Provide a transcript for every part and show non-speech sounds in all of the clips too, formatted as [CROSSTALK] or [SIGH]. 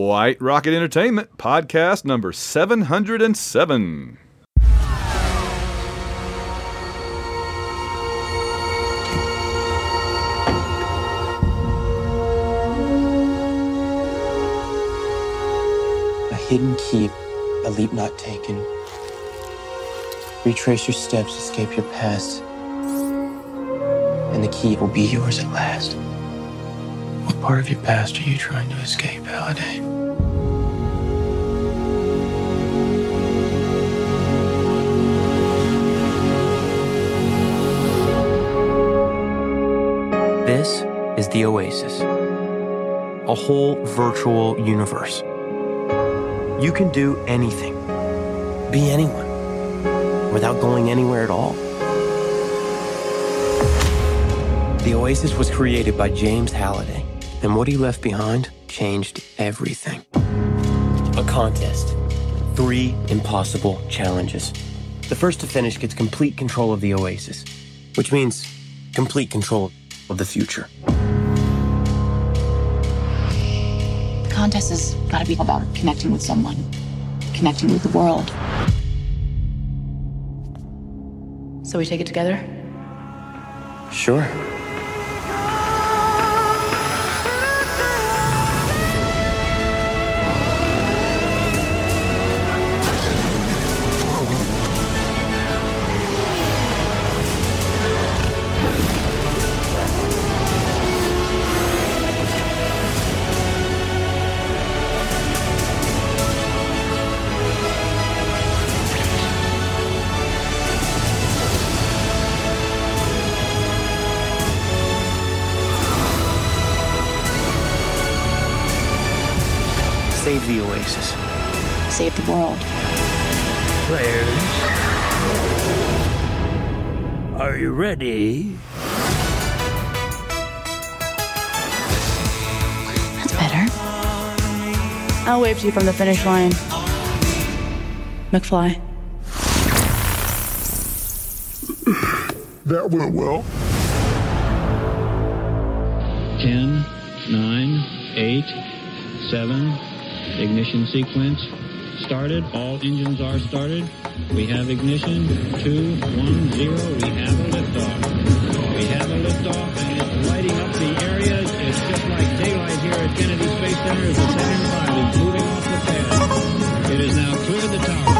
White Rocket Entertainment, podcast number 707. A hidden keep, a leap not taken. Retrace your steps, escape your past, and the key will be yours at last. What part of your past are you trying to escape, Halliday? This is the Oasis, a whole virtual universe. You can do anything, be anyone, without going anywhere at all. The Oasis was created by James Halliday, and what he left behind changed everything. A contest, three impossible challenges. The first to finish gets complete control of the Oasis, which means complete control of the future. The contest has got to be about connecting with someone, connecting with the world. So we take it together? Sure. You ready? That's better. I'll wave to you from the finish line. McFly. That went well. 10, 9, 8, 7, ignition sequence started. All engines are started. We have ignition. 2, 1, 0. We have a liftoff. We have a liftoff and it's lighting up the area. It's just like daylight here at Kennedy Space Center the Saturn V is moving off the pad. It is now cleared the tower.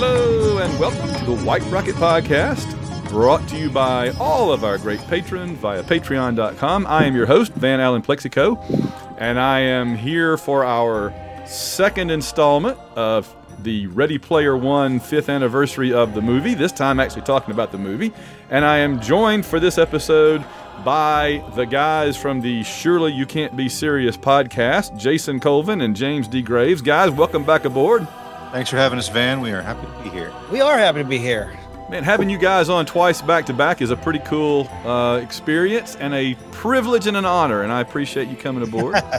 Hello, and welcome to the White Rocket Podcast, brought to you by all of our great patrons via patreon.com. I am your host, Van Allen Plexico, and I am here for our second installment of the Ready Player One fifth anniversary of the movie, this time actually talking about the movie. And I am joined for this episode by the guys from the Surely You Can't Be Serious podcast, Jason Colvin and James D. Graves. Guys, welcome back aboard. Thanks for having us, Van. We are happy to be here. We are happy to be here. Man, having you guys on twice back to back is a pretty cool uh, experience and a privilege and an honor, and I appreciate you coming aboard. [LAUGHS]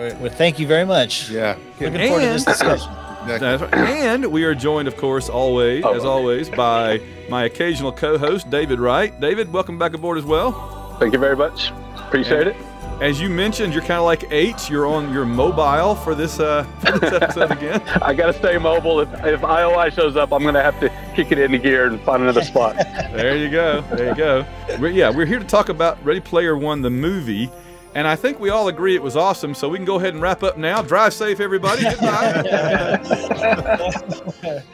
Well, well, thank you very much. Yeah. Looking forward to this discussion. [COUGHS] That's right. And we are joined, of course, always, as always, by my occasional co-host, David Wright. David, welcome back aboard as well. Thank you very much. Appreciate it. As you mentioned, you're kind of like H. You're on your mobile for this uh, [LAUGHS] for this episode again. [LAUGHS] I got to stay mobile. If, if IOI shows up, I'm going to have to kick it into gear and find another spot. [LAUGHS] There you go. There you go. We're, yeah, we're here to talk about Ready Player One, the movie. And I think we all agree it was awesome, so we can go ahead and wrap up now. Drive safe, everybody. Goodbye.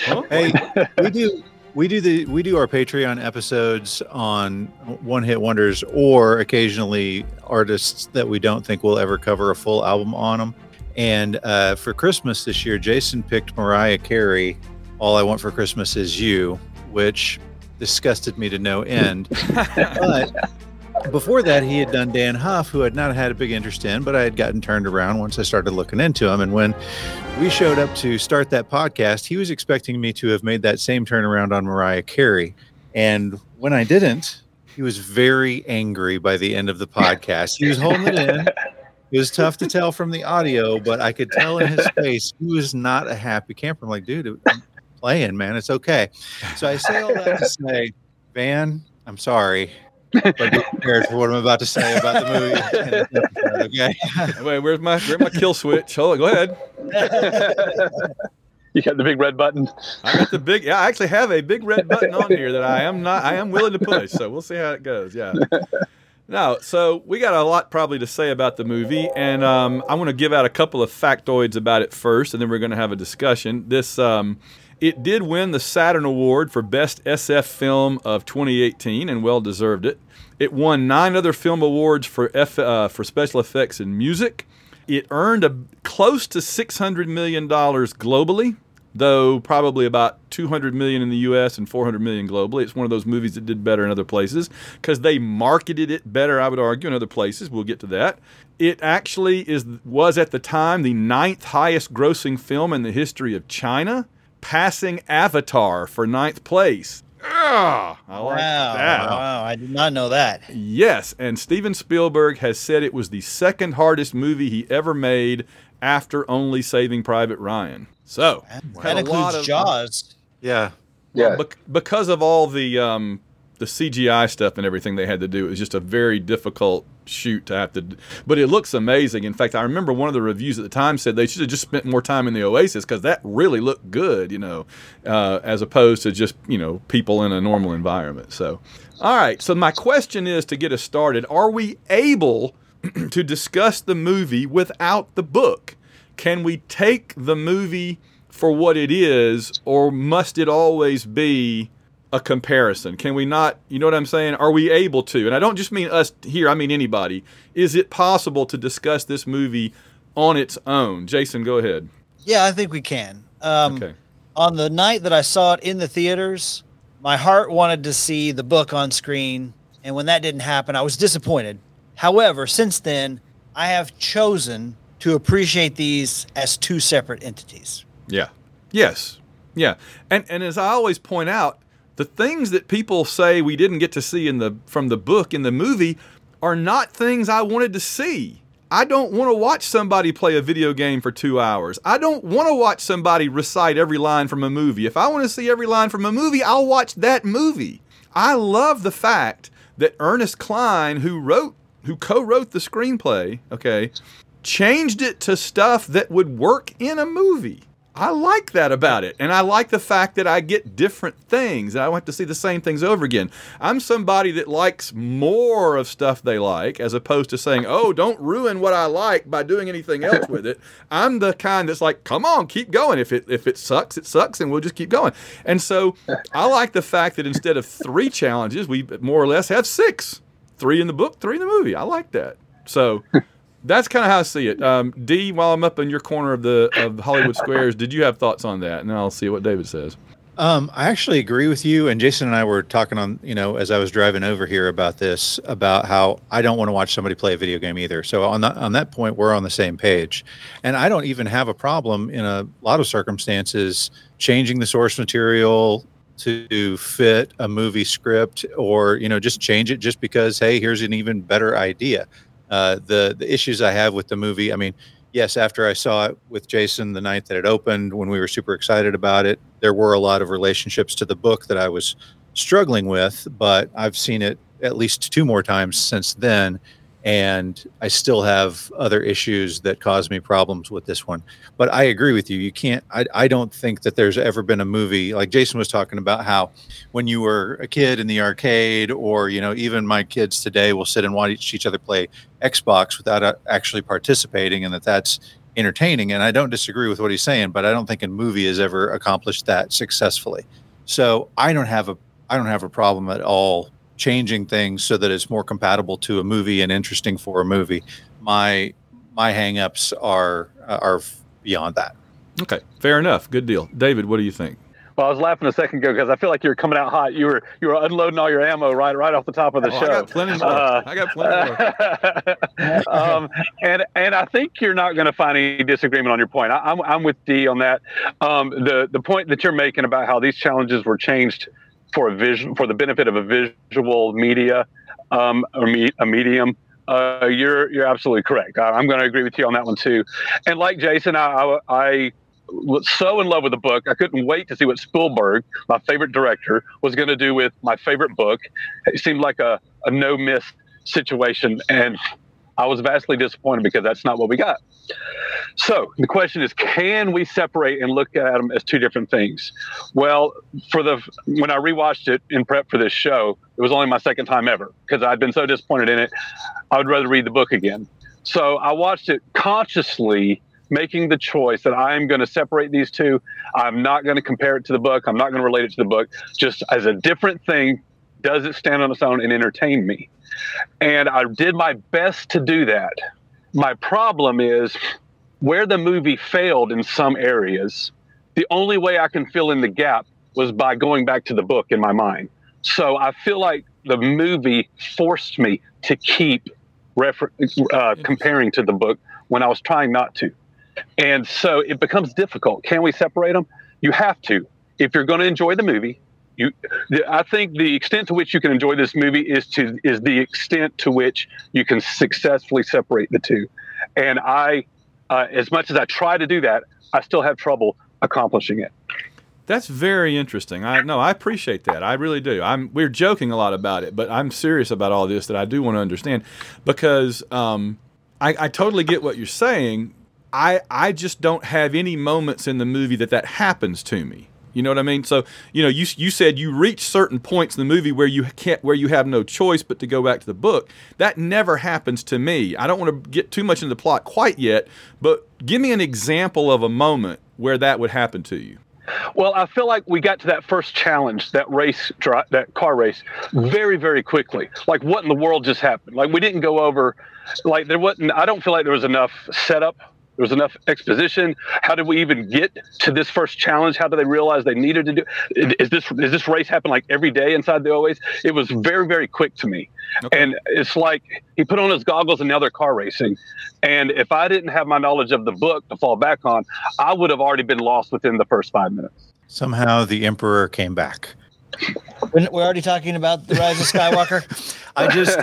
Huh? Hey, we do we do the we do our Patreon episodes on one hit wonders or occasionally artists that we don't think we'll ever cover a full album on them. And uh, for Christmas this year, Jason picked Mariah Carey. All I want for Christmas is you, which disgusted me to no end. [LAUGHS] but before that, he had done Dann Huff, who had not had a big interest in, but I had gotten turned around once I started looking into him. And when we showed up to start that podcast, he was expecting me to have made that same turnaround on Mariah Carey. And when I didn't, he was very angry by the end of the podcast. He was holding it in. it was tough to tell from the audio, but I could tell in his face he was not a happy camper. I'm like, dude, I'm playing, man. It's okay. So I say all that to say, Van, I'm sorry. But be prepared for what I'm about to say about the movie. [LAUGHS] okay. [LAUGHS] Wait, where's my where's my kill switch? Hold on, go ahead. [LAUGHS] you got the big red button. I got the big. Yeah, I actually have a big red button on here that I am not. I am willing to push. So we'll see how it goes. Yeah. No, so we got a lot probably to say about the movie, and um, I want to give out a couple of factoids about it first, and then we're going to have a discussion. This, um, it did win the Saturn Award for Best SF Film of 2018, and well deserved it. It won nine other film awards for F, uh, for special effects and music. It earned a close to 600 million dollars globally, though probably about 200 million in the US and 400 million globally. It's one of those movies that did better in other places because they marketed it better, I would argue, in other places. We'll get to that. It actually is was at the time the ninth highest grossing film in the history of China, passing Avatar for ninth place. Ah, I like wow, that. wow, I did not know that. Yes, and Steven Spielberg has said it was the second hardest movie he ever made after only Saving Private Ryan. So That includes Jaws. Yeah. Yeah. bec- because of all the um, the CGI stuff and everything they had to do, it was just a very difficult shoot to have to. But it looks amazing. In fact, I remember one of the reviews at the time said they should have just spent more time in the Oasis because that really looked good, you know, uh, as opposed to just you know people in a normal environment. So, all right. So my question is to get us started: Are we able [CLEARS THROAT] to discuss the movie without the book? Can we take the movie for what it is, or must it always be a comparison? Can we not, you know what I'm saying? Are we able to? And I don't just mean us here, I mean anybody. Is it possible to discuss this movie on its own? Jason, go ahead. Yeah, I think we can. Um, Okay. On the night that I saw it in the theaters, my heart wanted to see the book on screen. And when that didn't happen, I was disappointed. However, since then, I have chosen to appreciate these as two separate entities. Yeah. Yes. Yeah. And and as I always point out, the things that people say we didn't get to see in the from the book in the movie are not things I wanted to see. I don't want to watch somebody play a video game for 2 hours. I don't want to watch somebody recite every line from a movie. If I want to see every line from a movie, I'll watch that movie. I love the fact that Ernest Cline who wrote who co-wrote the screenplay, okay, changed it to stuff that would work in a movie. I like that about it. And I like the fact that I get different things and I want to see the same things over again. I'm somebody that likes more of stuff they like as opposed to saying, oh, don't ruin what I like by doing anything else with it. [LAUGHS] I'm the kind that's like, come on, keep going. If it if it sucks, it sucks and we'll just keep going. And so I like the fact that instead of three challenges, we more or less have six. Three in the book, three in the movie. I like that. So that's kind of how I see it. Um, D, while I'm up in your corner of the of Hollywood Squares, did you have thoughts on that? And I'll see what David says. Um, I actually agree with you. And Jason and I were talking on, you know, as I was driving over here about this, about how I don't want to watch somebody play a video game either. So on that on that point, we're on the same page. And I don't even have a problem in a lot of circumstances changing the source material to fit a movie script or you know just change it just because hey here's an even better idea uh, the the issues i have with the movie i mean yes after i saw it with jason the night that it opened when we were super excited about it there were a lot of relationships to the book that i was struggling with but i've seen it at least two more times since then and i still have other issues that cause me problems with this one. But i agree with you. You can't I, I don't think that there's ever been a movie like jason was talking about how when you were a kid in the arcade or you know even my kids today will sit and watch each other play xbox without uh, actually participating and that that's entertaining and i don't disagree with what he's saying but i don't think a movie has ever accomplished that successfully. So i don't have a i don't have a problem at all changing things so that it's more compatible to a movie and interesting for a movie my my hangups are are beyond that Okay, fair enough. Good deal. David, what do you think? Well, I was laughing a second ago because I feel like you were coming out hot. You were you were unloading all your ammo right right off the top of the Oh, show. I got plenty more. Uh, I got plenty more. [LAUGHS] um, and and I think you're not going to find any disagreement on your point. I, I'm I'm with D on that. Um, the the point that you're making about how these challenges were changed for a vision for the benefit of a visual media um, or me, a medium. uh, you're you're absolutely correct. I, am going to agree with you on that one too. And like Jason, I, I, I was so in love with the book. I couldn't wait to see what Spielberg, my favorite director, was going to do with my favorite book. It seemed like a, a no miss situation, and I was vastly disappointed because that's not what we got. So the question is, can we separate and look at them as two different things? Well, for the when I rewatched it in prep for this show, it was only my second time ever because I'd been so disappointed in it. I would rather read the book again. So I watched it consciously making the choice that I'm going to separate these two. I'm not going to compare it to the book. I'm not going to relate it to the book. Just as a different thing, does it stand on its own and entertain me? And I did my best to do that. My problem is where the movie failed in some areas, the only way I can fill in the gap was by going back to the book in my mind. So I feel like the movie forced me to keep refer- uh, comparing to the book when I was trying not to. And so it becomes difficult. Can we separate them? You have to. If you're going to enjoy the movie, you I think the extent to which you can enjoy this movie is to is the extent to which you can successfully separate the two. And I uh, as much as I try to do that, I still have trouble accomplishing it. That's very interesting. I no, I appreciate that. I really do. I'm we're joking a lot about it, but I'm serious about all this that I do want to understand because um, I, I totally get what you're saying. I I just don't have any moments in the movie that that happens to me. You know what I mean? So you know, you you said you reach certain points in the movie where you can't, where you have no choice but to go back to the book. That never happens to me. I don't want to get too much into the plot quite yet, but give me an example of a moment where that would happen to you. Well, I feel like we got to that first challenge, that race, that car race, mm-hmm. very, very quickly. Like, what in the world just happened? Like, we didn't go over, like, there wasn't, I don't feel like there was enough setup there was enough exposition. How did we even get to this first challenge? How did they realize they needed to do? Is this is this race happen like every day inside the Oasis? It was very very quick to me, okay. and it's like he put on his goggles and now they're car racing. And if I didn't have my knowledge of the book to fall back on, I would have already been lost within the first five minutes. Somehow the Emperor came back. We're already talking about the Rise of Skywalker. [LAUGHS] I just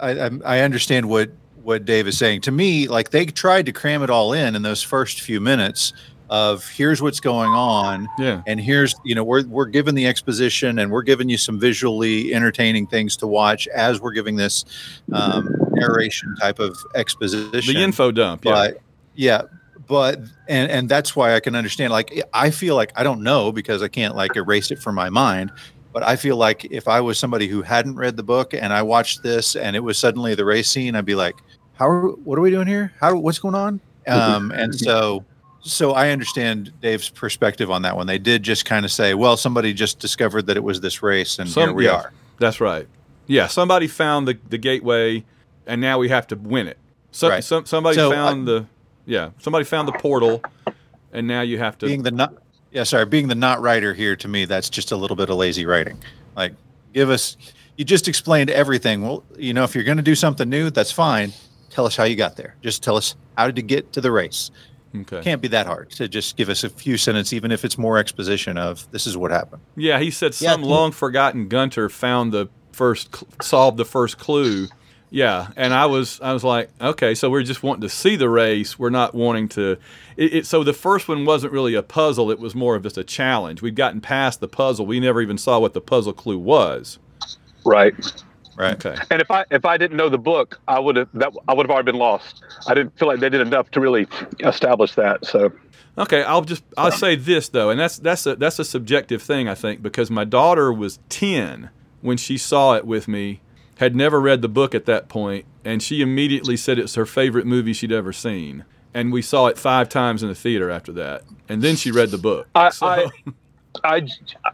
I, I understand what what Dave is saying. To me, like they tried to cram it all in in those first few minutes of here's what's going on. Yeah. And here's, you know, we're we're giving the exposition and we're giving you some visually entertaining things to watch as we're giving this um, narration type of exposition. The info dump. Yeah. Yeah. But and and that's why I can understand. Like I feel like I don't know because I can't like erase it from my mind. But I feel like if I was somebody who hadn't read the book and I watched this and it was suddenly the race scene, I'd be like, how are, what are we doing here? How what's going on? Mm-hmm. Um, and mm-hmm. so so I understand Dave's perspective on that one. They did just kind of say, well, somebody just discovered that it was this race, and Some, here we yeah, are. That's right. Yeah, somebody found the, the gateway, and now we have to win it. So, right. some, somebody so uh, found I, the yeah, somebody found the portal, and now you have to being the yeah sorry being the not writer here to me that's just a little bit of lazy writing. Like give us you just explained everything. Well, you know if you're going to do something new, that's fine tell us how you got there. Just tell us how did you get to the race. Okay. Can't be that hard to just give us a few sentences, even if it's more exposition of this is what happened. Yeah, he said some yeah, long forgotten Gunter found the first, solved the first clue. Yeah, and I was I was like, okay, so we're just wanting to see the race. We're not wanting to. It, it, so the first one wasn't really a puzzle. It was more of just a challenge. We'd gotten past the puzzle. We never even saw what the puzzle clue was. Right. Right. Okay. And if I if I didn't know the book, I would have that I would have already been lost. I didn't feel like they did enough to really establish that. So. Okay, I'll just I'll say this though, and that's that's a that's a subjective thing I think because my daughter was ten when she saw it with me, had never read the book at that point, and she immediately said it's her favorite movie she'd ever seen. And we saw it five times in the theater after that, and then she read the book. I so. I, I,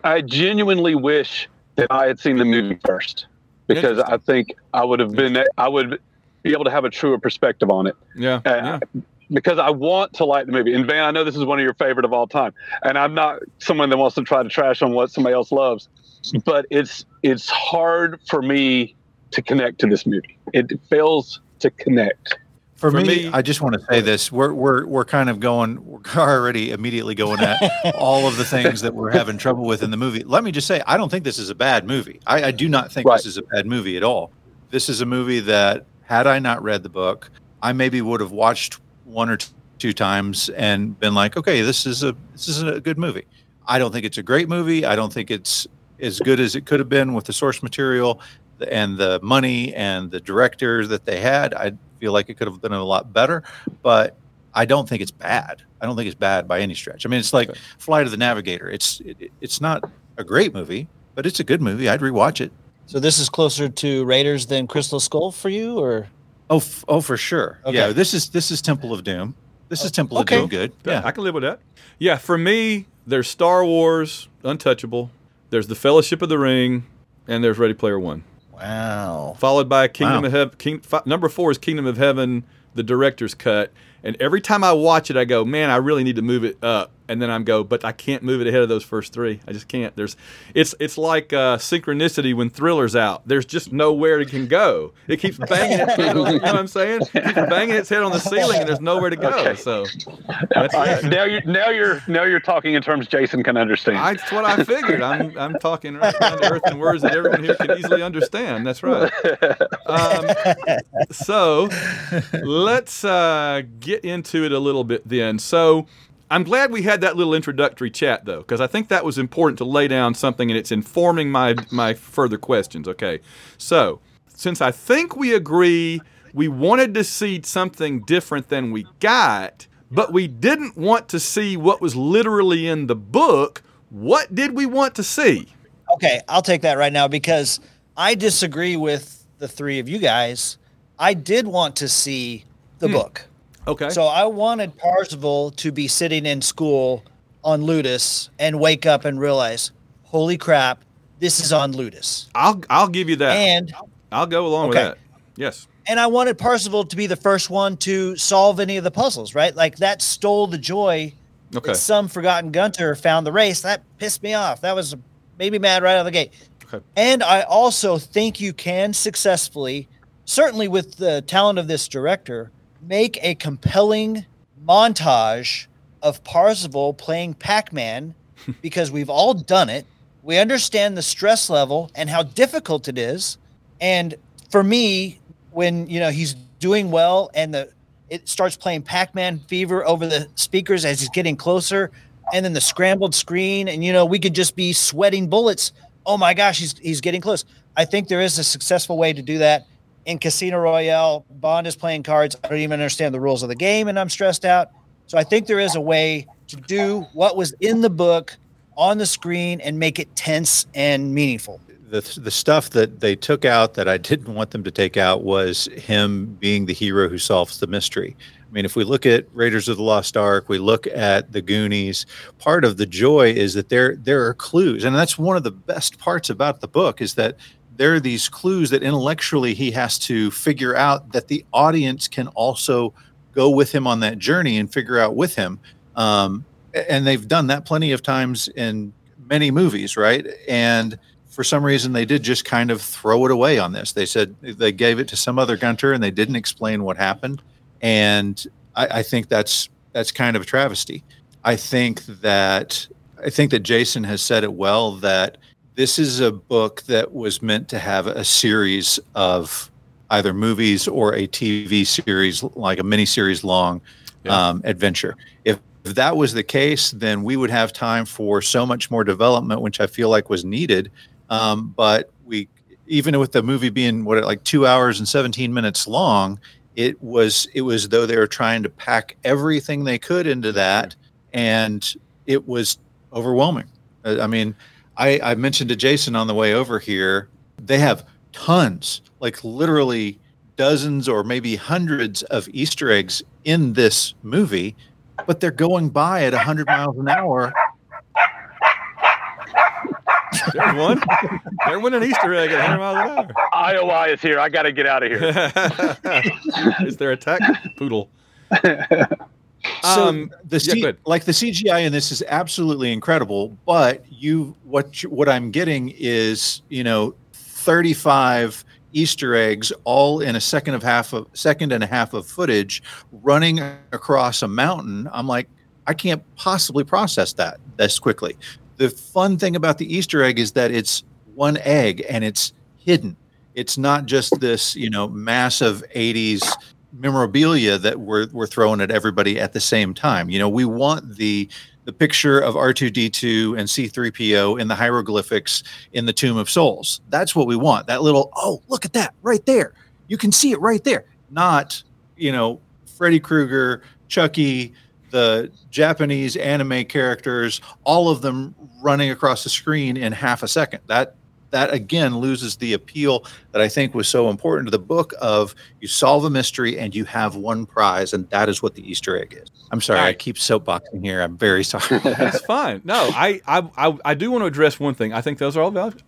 I genuinely wish that I had seen the movie first because I think I would have been I would be able to have a truer perspective on it. Yeah. Uh, yeah. Because I want to like the movie. And Van, I know this is one of your favorite of all time. And I'm not someone that wants to try to trash on what somebody else loves. But it's it's hard for me to connect to this movie. It fails to connect. For, For me, me, I just want to say this: we're we're we're kind of going, we're already immediately going at [LAUGHS] all of the things that we're having trouble with in the movie. Let me just say, I don't think this is a bad movie. I, I do not think right. this is a bad movie at all. This is a movie that had I not read the book, I maybe would have watched one or two times and been like, okay, this is a this is a good movie. I don't think it's a great movie. I don't think it's as good as it could have been with the source material and the money and the directors that they had. I feel like it could have been a lot better, but I don't think it's bad. I don't think it's bad by any stretch. I mean, it's like okay. Flight of the Navigator. It's it, it's not a great movie, but it's a good movie. I'd rewatch it. So this is closer to Raiders than Crystal Skull for you, or? Oh, f- oh, for sure. Okay. Yeah, this is this is Temple of Doom. This is Temple okay. of Doom. Good. Yeah, I can live with that. Yeah, for me, there's Star Wars, Untouchable. There's the Fellowship of the Ring, and there's Ready Player One. Wow. Followed by Kingdom wow. of Heaven. King, f- number four is Kingdom of Heaven, the director's cut. And every time I watch it, I go, man, I really need to move it up and then I'm go, but I can't move it ahead of those first three. I just can't. There's, it's it's like uh, synchronicity when Thriller's out. There's just nowhere it can go. It keeps banging its head. On, you know what I'm saying? It keeps banging its head on the ceiling, and there's nowhere to go. Okay. So that's right, now you're now you're now you're talking in terms Jason can understand. I, that's what I figured. I'm I'm talking right down to earth in words that everyone here can easily understand. That's right. Um, so let's uh, get into it a little bit then. So I'm glad we had that little introductory chat though, because I think that was important to lay down something, and it's informing my my further questions. Okay, so since I think we agree, we wanted to see something different than we got, but we didn't want to see what was literally in the book. What did we want to see? Okay, I'll take that right now because I disagree with the three of you guys. I did want to see the hmm. book. Okay. So I wanted Parzival to be sitting in school on Ludus and wake up and realize, holy crap, this is on Ludus. I'll I'll give you that. And I'll go along okay. with that. Yes. And I wanted Parzival to be the first one to solve any of the puzzles, right? Like that stole the joy. Okay. Some forgotten Gunter found the race. That pissed me off. That was maybe mad right out of the gate. Okay. And I also think you can successfully, certainly with the talent of this director, make a compelling montage of Parzival playing Pac Man [LAUGHS] because we've all done it. We understand the stress level and how difficult it is. And for me, when you know he's doing well and the it starts playing Pac-Man Fever over the speakers as he's getting closer, and then the scrambled screen, and you know we could just be sweating bullets. Oh my gosh, he's he's getting close. I think there is a successful way to do that in Casino Royale, Bond is playing cards. I don't even understand the rules of the game, and I'm stressed out. So I think there is a way to do what was in the book on the screen and make it tense and meaningful. The, the stuff that they took out that I didn't want them to take out was him being the hero who solves the mystery. I mean, if we look at Raiders of the Lost Ark, we look at the Goonies. Part of the joy is that there there are clues, and that's one of the best parts about the book is that there are these clues that intellectually he has to figure out that the audience can also go with him on that journey and figure out with him. Um, and they've done that plenty of times in many movies, right? And for some reason, they did just kind of throw it away on this. They said they gave it to some other Gunter and they didn't explain what happened. And I, I think that's that's kind of a travesty. I think that I think that Jason has said it well that this is a book that was meant to have a series of either movies or a TV series, like a mini series long yeah. um, adventure. If, if that was the case, then we would have time for so much more development, which I feel like was needed. Um, but we, even with the movie being what like two hours and 17 minutes long, it was it was though they were trying to pack everything they could into that, and it was overwhelming. I mean, I, I mentioned to Jason on the way over here, they have tons, like literally dozens or maybe hundreds of Easter eggs in this movie, but they're going by at 100 miles an hour. There's one. There went an Easter egg at 100 miles an hour. IOI is here. I got to get out of here. [LAUGHS] is there a tech poodle? [LAUGHS] So um, the C- yeah, like the CGI in this is absolutely incredible, but you what you, what I'm getting is you know 35 Easter eggs all in a second of half of second and a half of footage running across a mountain. I'm like, I can't possibly process that this quickly. The fun thing about the Easter egg is that it's one egg and it's hidden It's not just this, you know, massive 80s memorabilia that we're we're throwing at everybody at the same time. You know, we want the the picture of R2D2 and C3PO in the hieroglyphics in the Tomb of Souls. That's what we want. That little, oh, look at that right there. You can see it right there. Not, you know, Freddy Krueger, Chucky, the Japanese anime characters, all of them running across the screen in half a second. That that again loses the appeal that I think was so important to the book of you solve a mystery and you have one prize, and that is what the Easter egg is. I'm sorry, I keep soapboxing here. I'm very [LAUGHS] sorry. That's fine. No, I, I, I, I, do want to address one thing. I think those are all valid.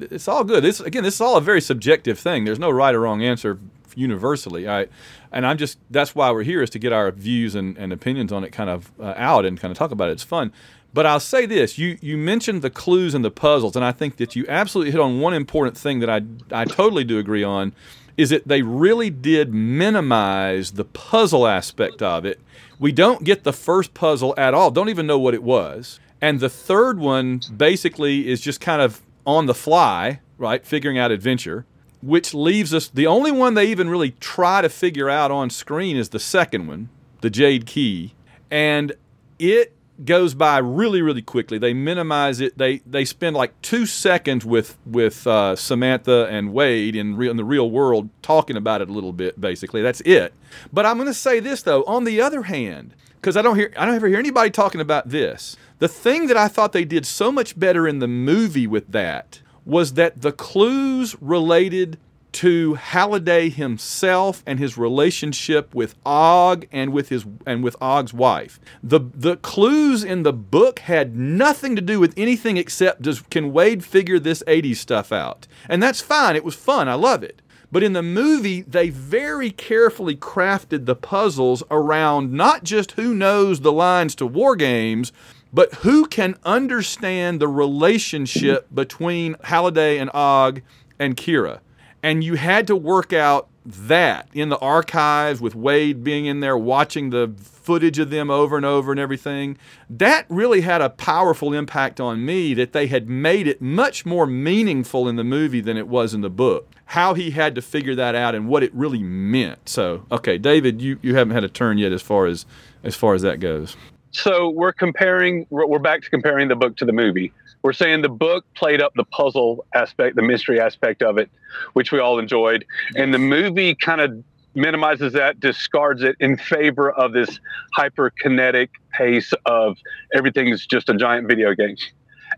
It's all good. This again, this is all a very subjective thing. There's no right or wrong answer universally. I, and I'm just that's why we're here is to get our views and, and opinions on it kind of uh, out and kind of talk about it. It's fun. But I'll say this: you you mentioned the clues and the puzzles, and I think that you absolutely hit on one important thing that I I totally do agree on, is that they really did minimize the puzzle aspect of it. We don't get the first puzzle at all. Don't even know what it was, and the third one basically is just kind of on the fly, right? Figuring out adventure, which leaves us the only one they even really try to figure out on screen is the second one, the Jade Key, and it goes by really really quickly. They minimize it. They they spend like two seconds with with uh, samantha and wade in, re- in the real world talking about it a little bit basically. That's it. But i'm going to say this though. On the other hand because i don't hear i don't ever hear anybody talking about this the thing that i thought they did so much better in the movie with that was that the clues related to Halliday himself and his relationship with Og and with his and with Og's wife. The the clues in the book had nothing to do with anything except does can Wade figure this 80s stuff out? And that's fine. It was fun. I love it. But in the movie, they very carefully crafted the puzzles around not just who knows the lines to war games, but who can understand the relationship between Halliday and Og and Kira and you had to work out that in the archives with Wade being in there watching the footage of them over and over and everything. That really had a powerful impact on me that they had made it much more meaningful in the movie than it was in the book. How he had to figure that out and what it really meant. So, okay, David, you, you haven't had a turn yet as far as as far as that goes. So we're comparing. We're back to comparing the book to the movie we're saying the book played up the puzzle aspect, the mystery aspect of it, which we all enjoyed. And the movie kind of minimizes that, discards it in favor of this hyperkinetic pace of everything's just a giant video game.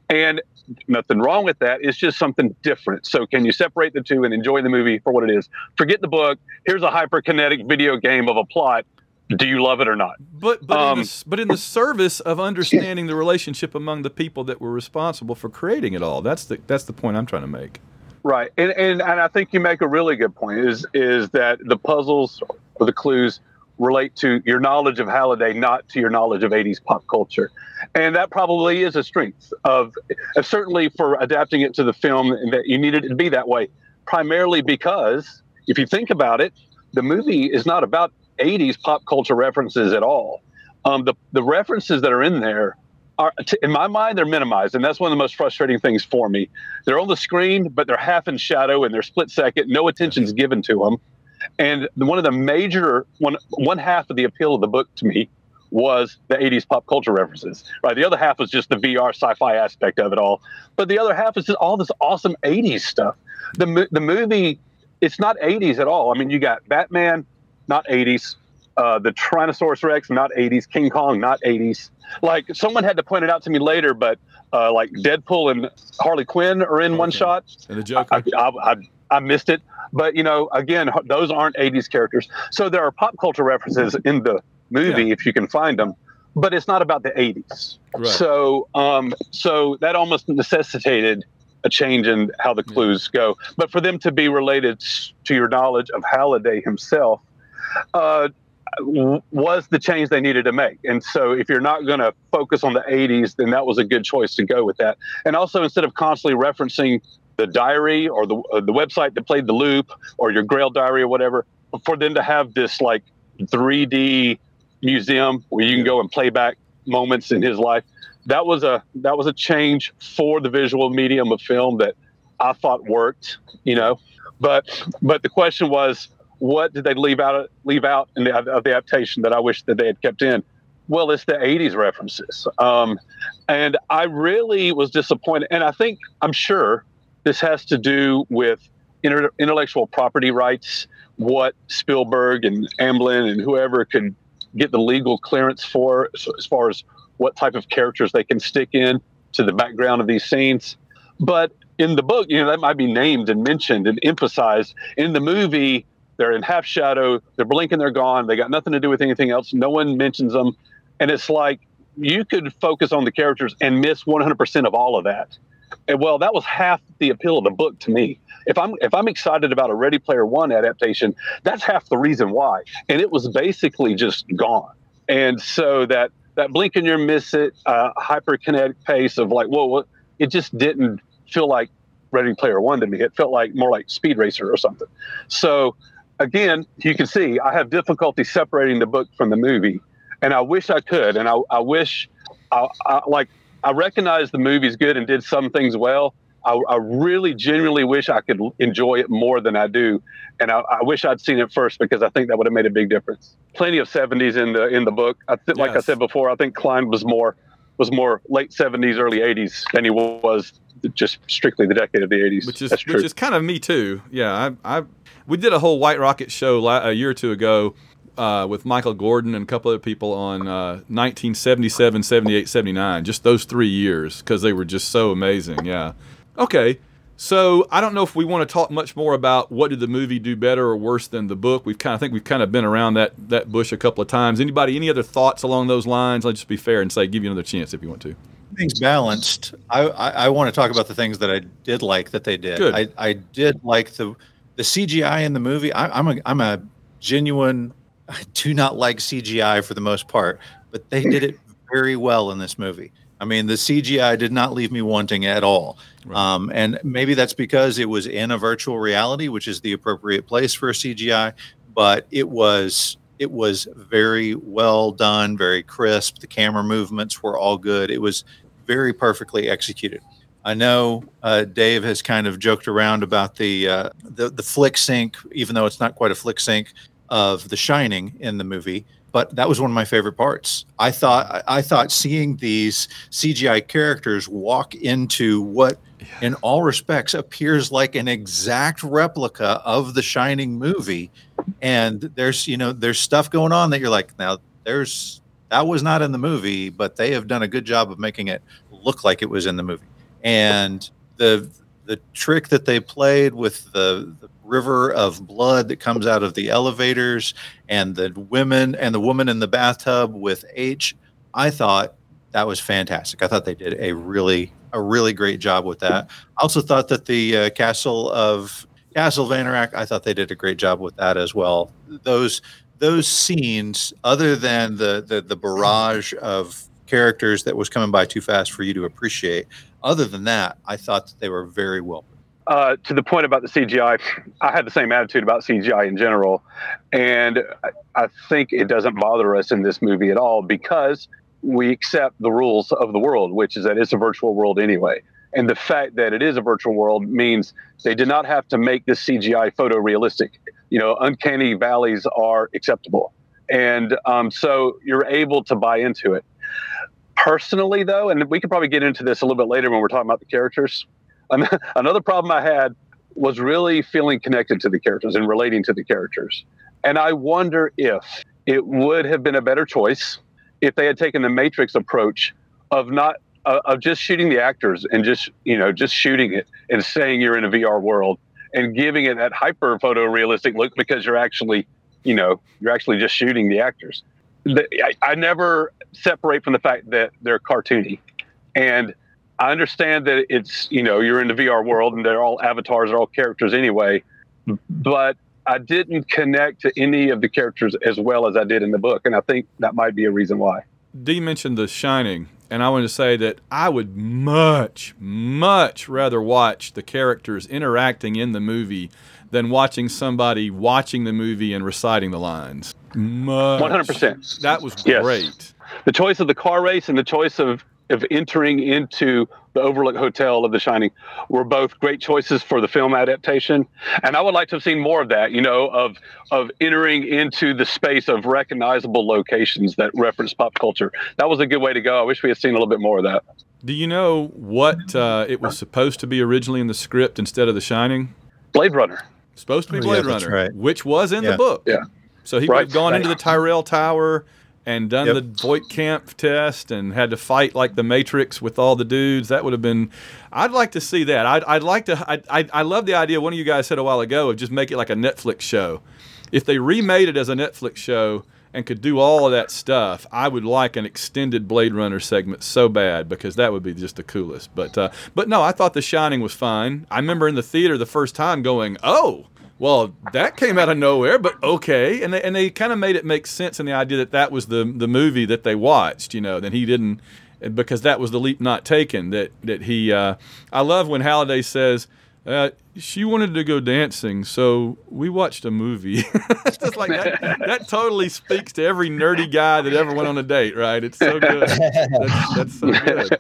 And nothing wrong with that. It's just something different. So, can you separate the two and enjoy the movie for what it is? Forget the book. Here's a hyperkinetic video game of a plot do you love it or not? But but, um, in the, but in the service of understanding the relationship among the people that were responsible for creating it all. That's the that's the point I'm trying to make. Right, and and, and I think you make a really good point. Is is that the puzzles or the clues relate to your knowledge of Halliday, not to your knowledge of 80s pop culture. And that probably is a strength of, uh, certainly for adapting it to the film, that you needed it to be that way, primarily because if you think about it, the movie is not about 80s pop culture references at all. Um, the, the references that are in there are, in my mind, they're minimized. And that's one of the most frustrating things for me. They're on the screen, but they're half in shadow and they're split second. No attention's given to them. And one of the major, one, one half of the appeal of the book to me was the 80s pop culture references, right? The other half was just the VR sci-fi aspect of it all, but the other half is just all this awesome 80s stuff. The the movie, it's not 80s at all. I mean, you got Batman, not 80s. Uh, the Tyrannosaurus Rex, not 80s. King Kong, not 80s. Like someone had to point it out to me later, but uh, like Deadpool and Harley Quinn are in one shot. And the Joker. I, I, I, I missed it. But, you know, again, those aren't 80s characters. So there are pop culture references in the movie yeah. if you can find them but it's not about the 80s. Right. So, um, so that almost necessitated a change in how the clues yeah. go. But for them to be related to your knowledge of Halliday himself, uh, was the change they needed to make. And so, if you're not going to focus on the 80s, then that was a good choice to go with that. And also, instead of constantly referencing the diary or the uh, the website that played the loop or your Grail diary or whatever, for them to have this like 3D museum where you can go and play back moments in his life, that was a that was a change for the visual medium of film that I thought worked, you know. But but the question was, what did they leave out leave out in the, of the adaptation that I wish that they had kept in? Well, it's the '80s references, um, and I really was disappointed. And I think I'm sure this has to do with inter- intellectual property rights, what Spielberg and Amblin and whoever could get the legal clearance for, so as far as what type of characters they can stick in to the background of these scenes. But in the book, you know, that might be named and mentioned and emphasized. In the movie, they're in half shadow, they're blinking, they're gone, they got nothing to do with anything else. No one mentions them. And it's like you could focus on the characters and miss 100% of all of that. And well, that was half the appeal of the book to me. If I'm if I'm excited about a Ready Player One adaptation, that's half the reason why. And it was basically just gone. And so that that blink and you miss it, uh, hyperkinetic pace of like, whoa? It just didn't feel like Ready Player One to me. It felt like more like Speed Racer or something. So again, you can see I have difficulty separating the book from the movie, and I wish I could. And I, I wish, I, I like, I recognize the movie's good and did some things well. I, I, really genuinely wish I could enjoy it more than I do, and I, I, wish I'd seen it first because I think that would have made a big difference. Plenty of '70s in the in the book. I th- yes. Like I said before, I think Cline was more was more late '70s, early '80s than he was just strictly the decade of the '80s. Which is which is kind of me too. Yeah, I, I we did a whole White Rocket show a year or two ago uh, with Michael Gordon and a couple other people on uh, 1977, 78, 79. Just those three years because they were just so amazing. Yeah. Okay. So I don't know if we want to talk much more about what did the movie do better or worse than the book. We've kind of I think we've kind of been around that that bush a couple of times. Anybody, any other thoughts along those lines? I'll just be fair and say give you another chance if you want to. Things balanced. I, I, I want to talk about the things that I did like that they did. Good. I, I did like the the CGI in the movie. I, I'm a I'm a genuine. [LAUGHS] I do not like CGI for the most part, but they did it [LAUGHS] very well in this movie. I mean, the CGI did not leave me wanting at all. Right. Um, and maybe that's because it was in a virtual reality, which is the appropriate place for a CGI. But it was it was very well done, very crisp. The camera movements were all good. It was very perfectly executed. I know uh, Dave has kind of joked around about the, uh, the the flick sync, even though it's not quite a flick sync of The Shining in the movie but that was one of my favorite parts. I thought I thought seeing these CGI characters walk into what yeah. in all respects appears like an exact replica of the Shining movie and there's you know there's stuff going on that you're like now there's that was not in the movie but they have done a good job of making it look like it was in the movie. And the the trick that they played with the, the river of blood that comes out of the elevators and the women and the woman in the bathtub with H. I thought that was fantastic. I thought they did a really a really great job with that. I also thought that the uh, castle of Castle of Anorak, I thought they did a great job with that as well. Those those scenes, other than the the, the barrage of characters that was coming by too fast for you to appreciate, other than that, I thought that they were very well uh, to the point about the CGI, I had the same attitude about CGI in general, and I think it doesn't bother us in this movie at all because we accept the rules of the world, which is that it's a virtual world anyway. And the fact that it is a virtual world means they did not have to make this CGI photorealistic. You know, uncanny valleys are acceptable, and um, so you're able to buy into it. Personally, though, and we could probably get into this a little bit later when we're talking about the characters [LAUGHS] another problem I had was really feeling connected to the characters and relating to the characters. And I wonder if it would have been a better choice if they had taken the Matrix approach of not uh, of just shooting the actors and just you know just shooting it and saying you're in a VR world and giving it that hyper photorealistic look because you're actually you know you're actually just shooting the actors. The, I, I never separate from the fact that they're cartoony and I understand that it's you know you're in the VR world and they're all avatars, they're all characters anyway, but I didn't connect to any of the characters as well as I did in the book, and I think that might be a reason why. D mentioned The Shining, and I want to say that I would much, much rather watch the characters interacting in the movie than watching somebody watching the movie and reciting the lines. One hundred percent. That was great. Yes. The choice of the car race and the choice of of entering into the Overlook Hotel of The Shining were both great choices for the film adaptation, and I would like to have seen more of that. You know, of of entering into the space of recognizable locations that reference pop culture. That was a good way to go. I wish we had seen a little bit more of that. Do you know what uh, it was supposed to be originally in the script instead of The Shining? Blade Runner. Supposed to be Oh, Blade yeah, Runner, right. which was in Yeah. the book. Yeah. So he would have gone into the Tyrell Tower and done Yep. the Voight-Kampff test and had to fight like the Matrix with all the dudes. That would have been. I'd like to see that. I'd, I'd like to. I, I, I love the idea. One of you guys said a while ago of just make it like a Netflix show. If they remade it as a Netflix show and could do all of that stuff, I would like an extended Blade Runner segment so bad because that would be just the coolest. But uh, but no, I thought The Shining was fine. I remember in the theater the first time going, oh. Well, that came out of nowhere, but okay, and they and they kind of made it make sense in the idea that that was the the movie that they watched, you know. That he didn't because that was the leap not taken. That that he. Uh, I love when Halliday says. Uh, she wanted to go dancing, so we watched a movie. [LAUGHS] it's just like that, that totally speaks to every nerdy guy that ever went on a date, right? It's so good. That's, that's so [LAUGHS] good.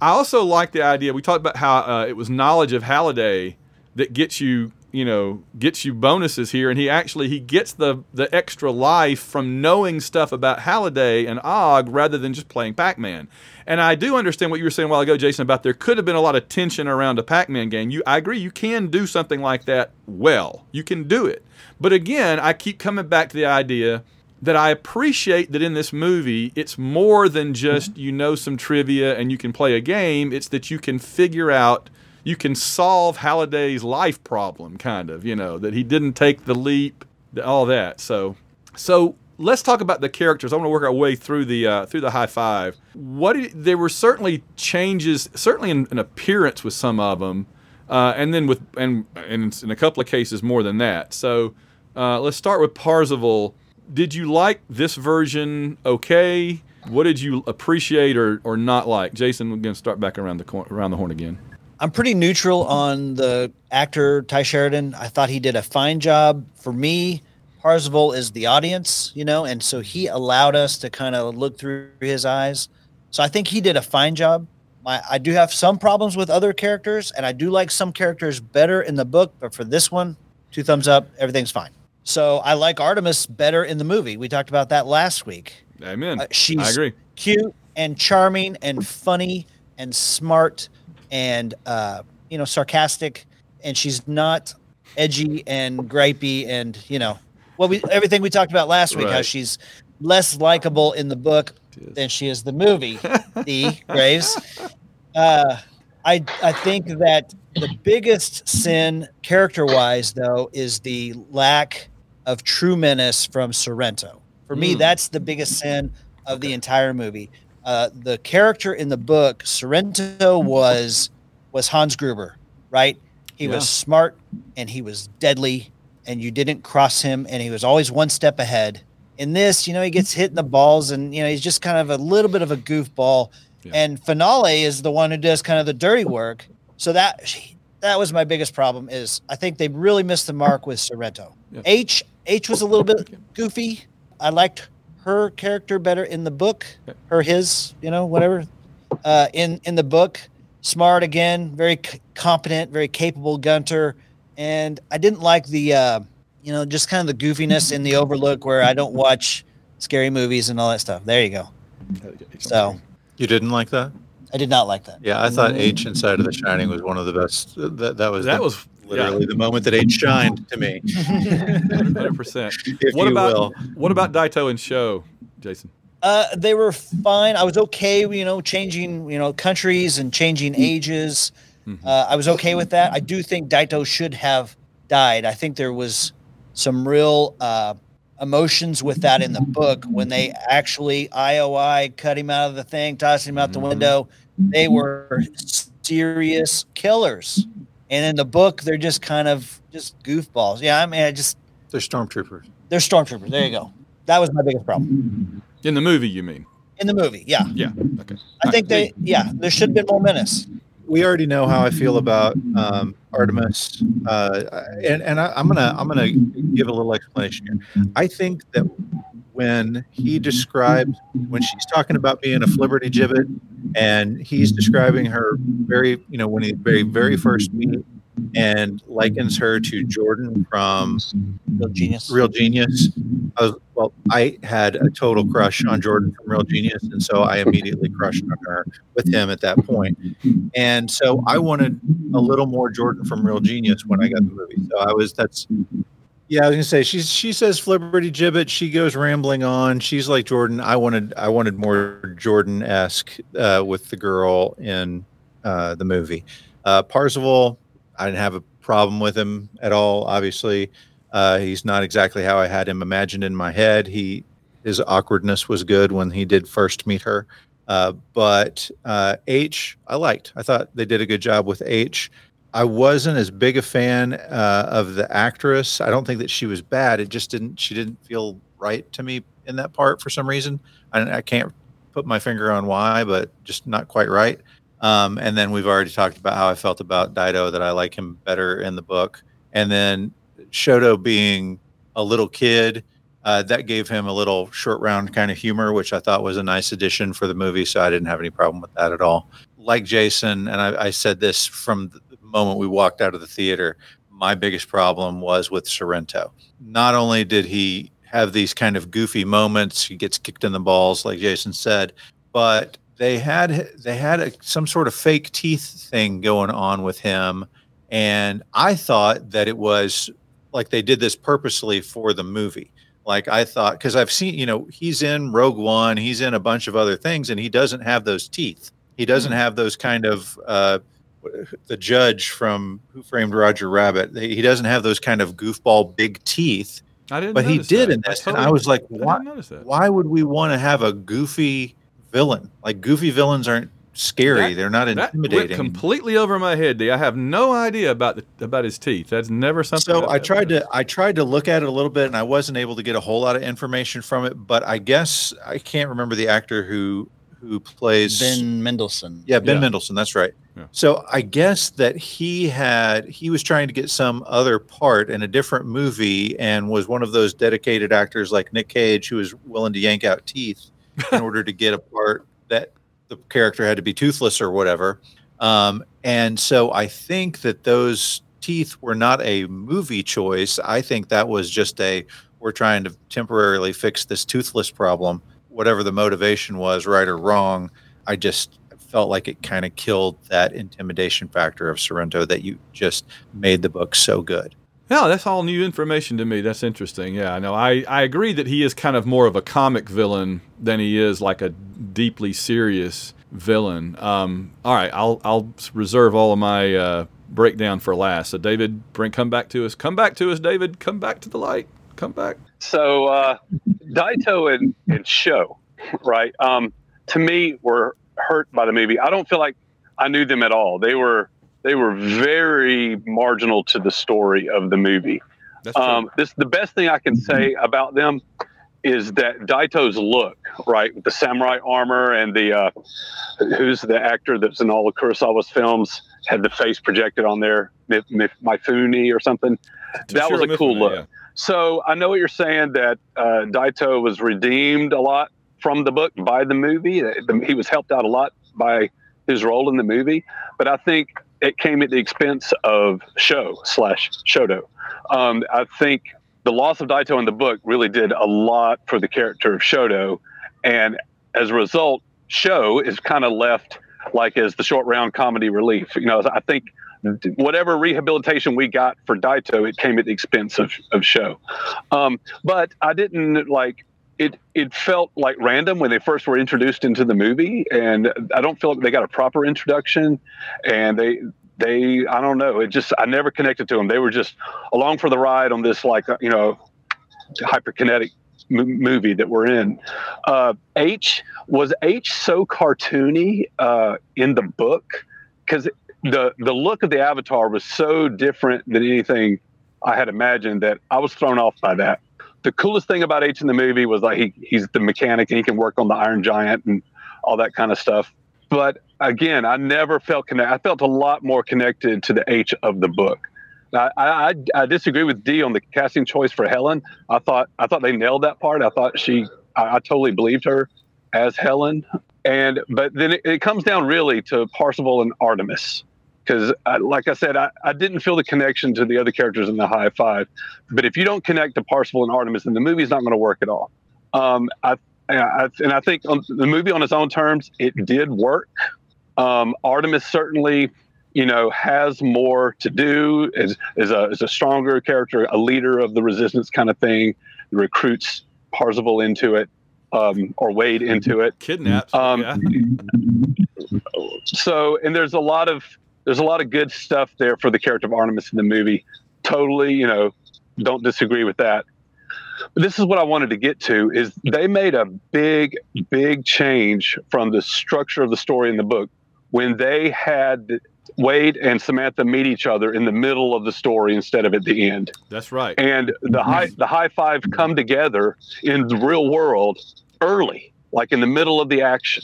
I also like the idea. We talked about how uh, it was knowledge of Halliday that gets you, you know, gets you bonuses here, and he actually he gets the the extra life from knowing stuff about Halliday and Og rather than just playing Pac-Man. And I do understand what you were saying a while ago, Jason, about there could have been a lot of tension around a Pac-Man game. You, I agree, you can do something like that well. You can do it, but again, I keep coming back to the idea that I appreciate that in this movie, it's more than just you know some trivia and you can play a game. It's that you can figure out, you can solve Halliday's life problem, kind of, you know, that he didn't take the leap, all that. So, so let's talk about the characters. I want to work our way through the uh, through the high five. What there were certainly changes, certainly in, in appearance with some of them, uh, and then with and, and in a couple of cases more than that. So uh, let's start with Parzival. Did you like this version? Okay. What did you appreciate or, or not like? Jason, we're going to start back around the cor- around the horn again. I'm pretty neutral on the actor Tye Sheridan. I thought he did a fine job. For me, Parzival is the audience, you know, and so he allowed us to kind of look through his eyes. So I think he did a fine job. My, I do have some problems with other characters, and I do like some characters better in the book, but for this one, two thumbs up, everything's fine. So I like Artemis better in the movie. We talked about that last week. Amen. Uh, she's I agree. cute and charming and funny and smart and uh, you know sarcastic, and she's not edgy and gripey and you know what we everything we talked about last week. How she's less likable in the book than she is the movie. the [LAUGHS] Graves. Uh, I I think that the biggest sin character wise though is the lack of true menace from Sorrento. For me, Mm. that's the biggest sin of the entire movie. Uh, the character in the book, Sorrento was was Hans Gruber, right? He Yeah. was smart and he was deadly, and you didn't cross him, and he was always one step ahead. In this, you know, he gets hit in the balls, and you know he's just kind of a little bit of a goofball. Yeah. And Finale is the one who does kind of the dirty work. So that that was my biggest problem. Is I think they really missed the mark with Sorrento. Yeah. H H was a little bit goofy. I liked her character better in the book, her his, you know, whatever. Uh, in in the book, smart again, very c- competent, very capable Gunter, and I didn't like the, uh, you know, just kind of the goofiness in the Overlook where I don't watch scary movies and all that stuff. There you go. So You didn't like that? I did not like that. Yeah, I thought H inside of The Shining was one of the best. That that was That the- was literally the moment that H shined to me. hundred percent. [LAUGHS] If What you about will. what about Daito and Sho, Jason? Uh, they were fine. I was okay, you know, changing, you know, countries and changing ages. Uh, I was okay with that. I do think Daito should have died. I think there was some real uh, emotions with that in the book when they actually IOI cut him out of the thing, tossed him out the window. They were serious killers, and in the book, they're just kind of just goofballs. Yeah, I mean, I just They're stormtroopers. they're stormtroopers. There you go. That was my biggest problem In the movie, you mean? in the movie. Yeah. Yeah. Okay. I think they, yeah, there should have been more menace. we already know how I feel about um, Artemis, uh, and and I, I'm gonna I'm gonna give a little explanation here. I think that when he described when she's talking about being a flibberty gibbet, and he's describing her very, you know, when he very very first meet and likens her to Jordan from Real genius. Real Genius. I was, well, I had a total crush on Jordan from Real Genius, and so I immediately crushed on her with him at that point. And so I wanted a little more Jordan from Real Genius when I got the movie. So I was that's yeah, I was gonna say she's she says flibberty gibbet. She goes rambling on. She's like Jordan. I wanted I wanted more Jordan esque uh, with the girl in uh, the movie. Uh, Parzival, I didn't have a problem with him at all. Obviously, uh, he's not exactly how I had him imagined in my head. He his awkwardness was good when he did first meet her. Uh, but uh, H, I liked. I thought they did a good job with H. I wasn't as big a fan uh, of the actress. I don't think that she was bad. It just didn't. She didn't feel right to me in that part for some reason. I, I can't put my finger on why, but just not quite right. Um, and then we've already talked about how I felt about Daito, that I like him better in the book. And then Shoto being a little kid, uh, that gave him a little short round kind of humor, which I thought was a nice addition for the movie. So I didn't have any problem with that at all. Like Jason, and I, I said this from the moment we walked out of the theater, my biggest problem was with Sorrento. Not only did he have these kind of goofy moments, he gets kicked in the balls, like Jason said, but they had they had a, some sort of fake teeth thing going on with him, and I thought that it was like they did this purposely for the movie. Like I thought, because I've seen, you know, he's in Rogue One, he's in a bunch of other things, and he doesn't have those teeth. He doesn't have those kind of uh, the judge from Who Framed Roger Rabbit. He doesn't have those kind of goofball big teeth. I didn't. But he did that. in I this, and totally- I was like, why? Why would we want to have a goofy villain? Like goofy villains aren't scary; That- they're not That went intimidating. completely over my head. D. I have no idea about the about his teeth. That's never something. so I've I tried to. I tried to look at it a little bit, and I wasn't able to get a whole lot of information from it. But I guess I can't remember the actor who who plays Ben Mendelsohn. Yeah, Ben Yeah. Mendelsohn. That's right. Yeah. So I guess that he had he was trying to get some other part in a different movie and was one of those dedicated actors like Nick Cage who was willing to yank out teeth in [LAUGHS] order to get a part that the character had to be toothless or whatever. Um, and so I think that those teeth were not a movie choice. I think that was just a we're trying to temporarily fix this toothless problem. Whatever the motivation was, right or wrong, I just felt like it kind of killed that intimidation factor of Sorrento that you just made the book so good. Yeah, that's all new information to me. That's interesting. Yeah, I know. I, I agree that he is kind of more of a comic villain than he is like a deeply serious villain. Um, all right, I'll I'll reserve all of my uh, breakdown for last. So David, bring come back to us. Come back to us, David. Come back to the light. Come back. So uh, Daito and, and Sho, right? Um, to me, were hurt by the movie. I don't feel like I knew them at all. They were they were very marginal to the story of the movie. Um, this the best thing I can say about them is that Daito's look, right, with the samurai armor and the uh, who's the actor that's in all of Kurosawa's films had the face projected on there, Mif- Mif- Mifune or something. that was a cool Mifune, look. yeah. So I know what you're saying that uh, Daito was redeemed a lot from the book by the movie. He was helped out a lot by his role in the movie, but I think it came at the expense of Sho slash Shoto. Um, I think the loss of Daito in the book really did a lot for the character of Shoto, and as a result, Sho is kind of left like as the short round comedy relief. You know, I think whatever rehabilitation we got for Daito, it came at the expense of, of Sho. Um, but I didn't like it. It felt like random when they first were introduced into the movie, and I don't feel like they got a proper introduction. And they they I don't know. It just I never connected to them. They were just along for the ride on this like you know hyperkinetic m- movie that we're in. Uh, H was H so cartoony uh, in the book because the the look of the avatar was so different than anything I had imagined that I was thrown off by that. The coolest thing about H in the movie was like he, he's the mechanic and he can work on the Iron Giant and all that kind of stuff. But again, I never felt connected. I felt a lot more connected to the H of the book. I, I I disagree with D on the casting choice for Helen. I thought I thought they nailed that part. I thought she I, I totally believed her as Helen. And but then it, it comes down really to Parzival and Artemis because like I said, I, I didn't feel the connection to the other characters in the high five. But if you don't connect to Parzival and Artemis, then the movie's not going to work at all. Um, I, I, and I think on the movie on its own terms, it did work. Um, Artemis certainly, you know, has more to do. is is a is a stronger character, a leader of the resistance kind of thing. Recruits Parzival into it, um, or Wade into it. Kidnaps. Um, yeah. So, and there's a lot of there's a lot of good stuff there for the character of Artemis in the movie. Totally, you know, don't disagree with that. But this is what I wanted to get to is they made a big, big change from the structure of the story in the book when they had Wade and Samantha meet each other in the middle of the story instead of at the end. That's right. And the high the high five come together in the real world early, like in the middle of the action.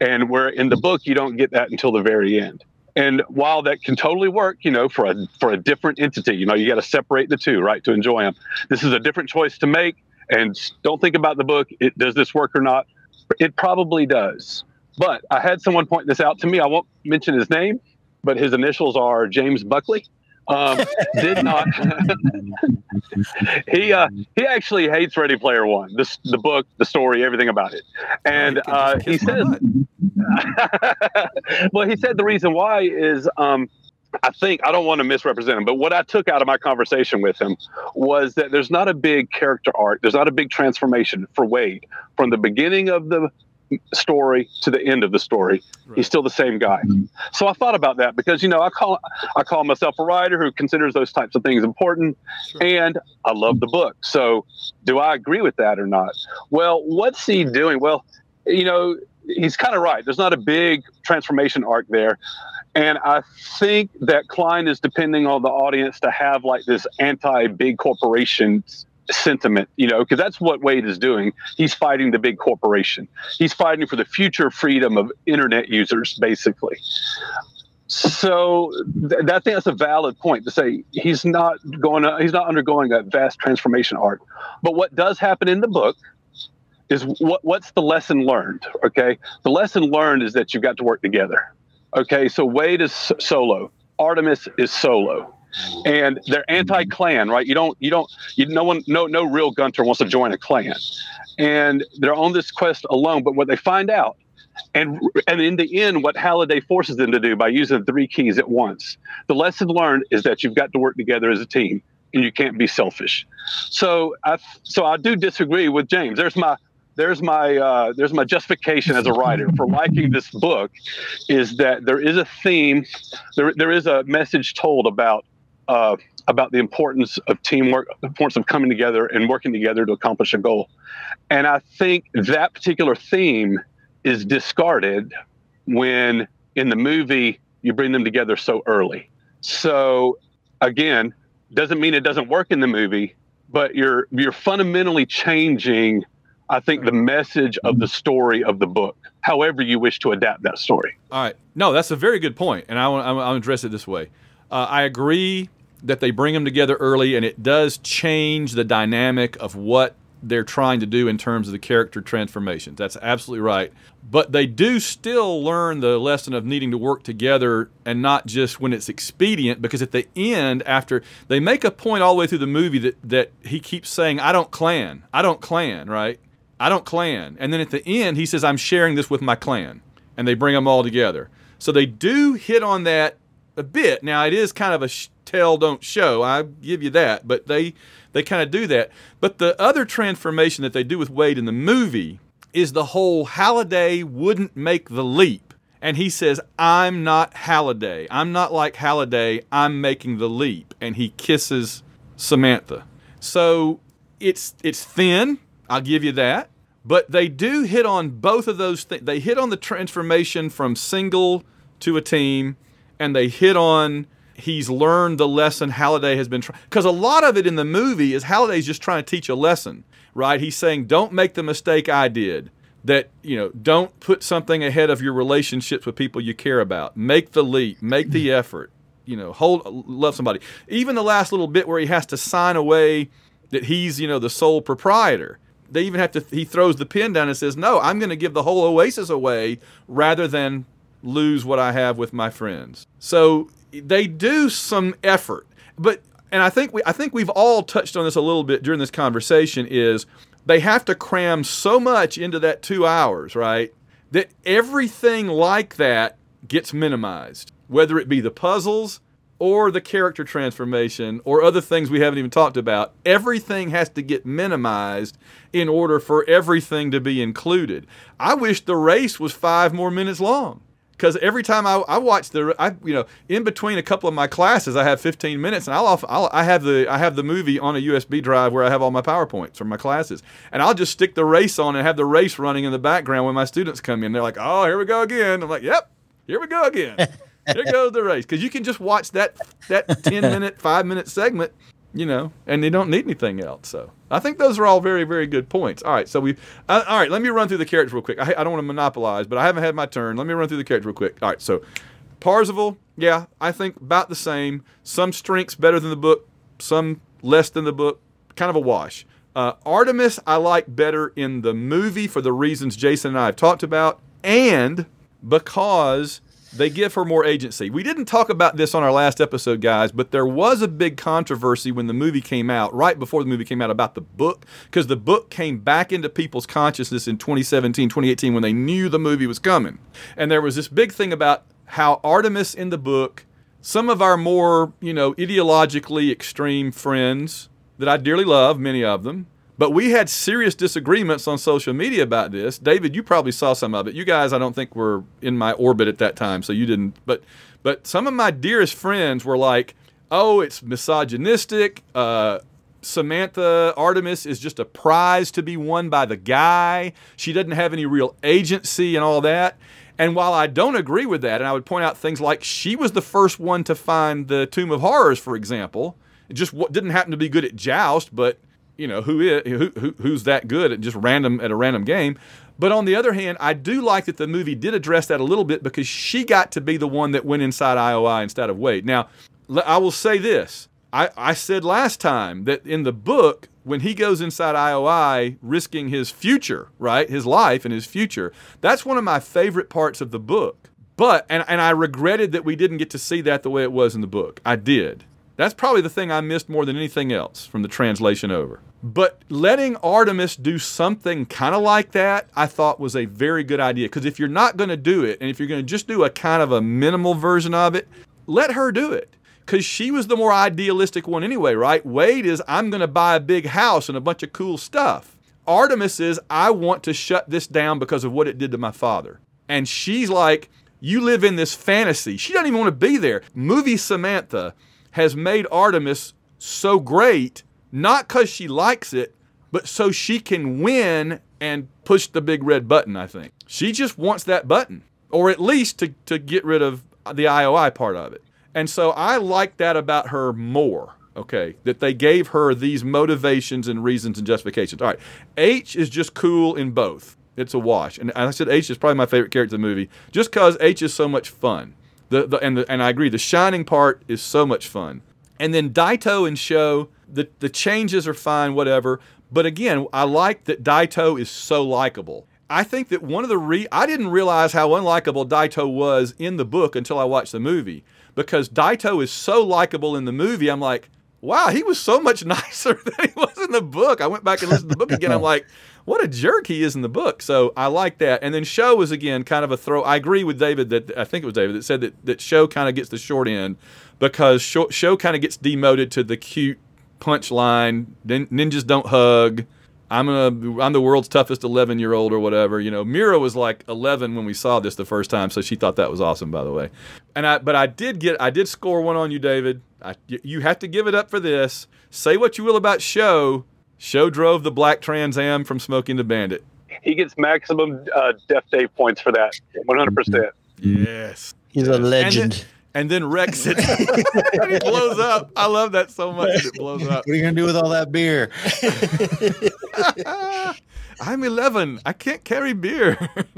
And where in the book you don't get that until the very end. And while that can totally work, you know, for a for a different entity, you know, you got to separate the two, right, to enjoy them. This is a different choice to make, and don't think about the book. It does this work or not? It probably does. But I had someone point this out to me. I won't mention his name, but his initials are James Buckley. Um, did not. [LAUGHS] he uh, he actually hates Ready Player One. This the book, the story, everything about it. And uh, he says, [LAUGHS] well, he said the reason why is um, I think I don't want to misrepresent him, but what I took out of my conversation with him was that there's not a big character arc, there's not a big transformation for Wade from the beginning of the story to the end of the story. Right. He's still the same guy. Mm-hmm. So I thought about that because you know I call I call myself a writer who considers those types of things important, sure. and I love the book. So do I agree with that or not? Well, what's he doing? Well, you know he's kind of right. There's not a big transformation arc there. And I think that Cline is depending on the audience to have like this anti big corporation sentiment, you know, because that's what Wade is doing. He's fighting the big corporation, he's fighting for the future freedom of internet users, basically. So th- I think that's a valid point to say he's not going to, he's not undergoing a vast transformation arc. But what does happen in the book is what what's the lesson learned? Okay, the lesson learned is that you've got to work together. Okay, so Wade is solo, Artemis is solo, and they're anti-clan, right? You don't you don't you no one no no real Gunter wants to join a clan, and they're on this quest alone. But what they find out. And and in the end, what Halliday forces them to do by using three keys at once, the lesson learned is that you've got to work together as a team, and you can't be selfish. So I so I do disagree with James. There's my there's my uh, there's my justification as a writer for liking this book is that there is a theme there, there is a message told about uh, about the importance of teamwork the importance of coming together and working together to accomplish a goal and i think that particular theme is discarded when in the movie you bring them together so early so again doesn't mean it doesn't work in the movie but you're you're fundamentally changing I think the message of the story of the book, however you wish to adapt that story. All right. No, that's a very good point, and I want I'll address it this way. Uh, I agree that they bring them together early, and it does change the dynamic of what they're trying to do in terms of the character transformations. That's absolutely right. But they do still learn the lesson of needing to work together and not just when it's expedient, because at the end, after they make a point all the way through the movie that, that he keeps saying, I don't clan, I don't clan, right? I don't clan. And then at the end, he says, I'm sharing this with my clan. And they bring them all together. So they do hit on that a bit. Now, it is kind of a sh- tell, don't show. I give you that. But they, they kind of do that. But the other transformation that they do with Wade in the movie is the whole Halliday wouldn't make the leap. And he says, I'm not Halliday. I'm not like Halliday. I'm making the leap. And he kisses Samantha. So it's it's thin. I'll give you that. But they do hit on both of those things. They hit on the transformation from single to a team, and they hit on he's learned the lesson Halliday has been trying. Because a lot of it in the movie is Halliday's just trying to teach a lesson, right? He's saying, don't make the mistake I did. That, you know, don't put something ahead of your relationships with people you care about. Make the leap, make the mm-hmm. effort. you know, hold love somebody. Even the last little bit where he has to sign away that he's, you know, the sole proprietor. They even have to he throws the pen down and says, "No, I'm going to give the whole oasis away rather than lose what I have with my friends." So they do some effort. But and I think we I think we've all touched on this a little bit during this conversation is they have to cram so much into that 2 hours, right? That everything like that gets minimized, whether it be the puzzles or the character transformation or other things we haven't even talked about. Everything has to get minimized in order for everything to be included. I wish the race was 5 more minutes long because every time I, I watch the I you know in between a couple of my classes I have 15 minutes and I'll, off, I'll I have the I have the movie on a USB drive where I have all my powerpoints from my classes. And I'll just stick the race on and have the race running in the background when my students come in. They're like oh here we go again. I'm like yep here we go again. [LAUGHS] Here goes the race. Because you can just watch that that 10 minute 5 minute segment you know, and they don't need anything else. So I think those are all very, very good points. All right, so we, uh, all right, let me run through the characters real quick. I, I don't want to monopolize, but I haven't had my turn. Let me run through the characters real quick. All right, so Parzival, yeah, I think about the same. Some strengths better than the book, some less than the book. Kind of a wash. Uh, Artemis, I like better in the movie for the reasons Jason and I have talked about, and because they give her more agency. We didn't talk about this on our last episode, guys, but there was a big controversy when the movie came out, right before the movie came out, about the book, because the book came back into people's consciousness in 2017, 2018, when they knew the movie was coming. And there was this big thing about how Artemis in the book, some of our more, you know, ideologically extreme friends that I dearly love, many of them, but we had serious disagreements on social media about this. David, you probably saw some of it. You guys, I don't think were in my orbit at that time, so you didn't. But but some of my dearest friends were like, "Oh, it's misogynistic. Uh, Samantha Artemis is just a prize to be won by the guy. She doesn't have any real agency and all that." And while I don't agree with that, and I would point out things like she was the first one to find the Tomb of Horrors, for example. It just didn't happen to be good at joust, but you know who is who, who who's that good at just random at a random game. But on the other hand, I do like that the movie did address that a little bit because she got to be the one that went inside IOI instead of Wade. Now, I will say this. I, I said last time that in the book, when he goes inside IOI risking his future, right? His life and his future, that's one of my favorite parts of the book. But, and, and I regretted that we didn't get to see that the way it was in the book. I did. That's probably the thing I missed more than anything else from the translation over. But letting Artemis do something kind of like that, I thought was a very good idea. Because if you're not going to do it, and if you're going to just do a kind of a minimal version of it, let her do it. Because she was the more idealistic one anyway, right? Wade is, I'm going to buy a big house and a bunch of cool stuff. Artemis is, I want to shut this down because of what it did to my father. And she's like, You live in this fantasy. She doesn't even want to be there. Movie Samantha has made Artemis so great, not because she likes it, but so she can win and push the big red button, I think. She just wants that button, or at least to, to get rid of the IOI part of it. And so I like that about her more, okay, that they gave her these motivations and reasons and justifications. All right, H is just cool in both. It's a wash. And I said H is probably my favorite character in the movie just because H is so much fun. The, the, and, the, and I agree, the shining part is so much fun. And then Daito and Sho, the, the changes are fine, whatever. But again, I like that Daito is so likable. I think that one of the re I didn't realize how unlikable Daito was in the book until I watched the movie. Because Daito is so likable in the movie, I'm like, wow, he was so much [LAUGHS] nicer than he was in the book. I went back and listened to the book again. I'm [LAUGHS] like, what a jerk he is in the book. So I like that. And then Sho was again kind of a throw. I agree with David that I think it was David that said that that Sho kind of gets the short end because Show, Sho kind of gets demoted to the cute punchline. Ninjas don't hug. I'm a I'm the world's toughest 11 year old or whatever. You know, Mira was like 11 when we saw this the first time, so she thought that was awesome. By the way, and I but I did get I did score one on you, David. I, you have to give it up for this. Say what you will about Sho Sho drove the black Trans Am from Smokey and the Bandit. He gets maximum uh, Death Day points for that. 100%. Yes. He's a legend. And then, and then wrecks it. [LAUGHS] it blows up. I love that so much. It blows [LAUGHS] up. What are you gonna do with all that beer? [LAUGHS] I'm 11. I can't carry beer.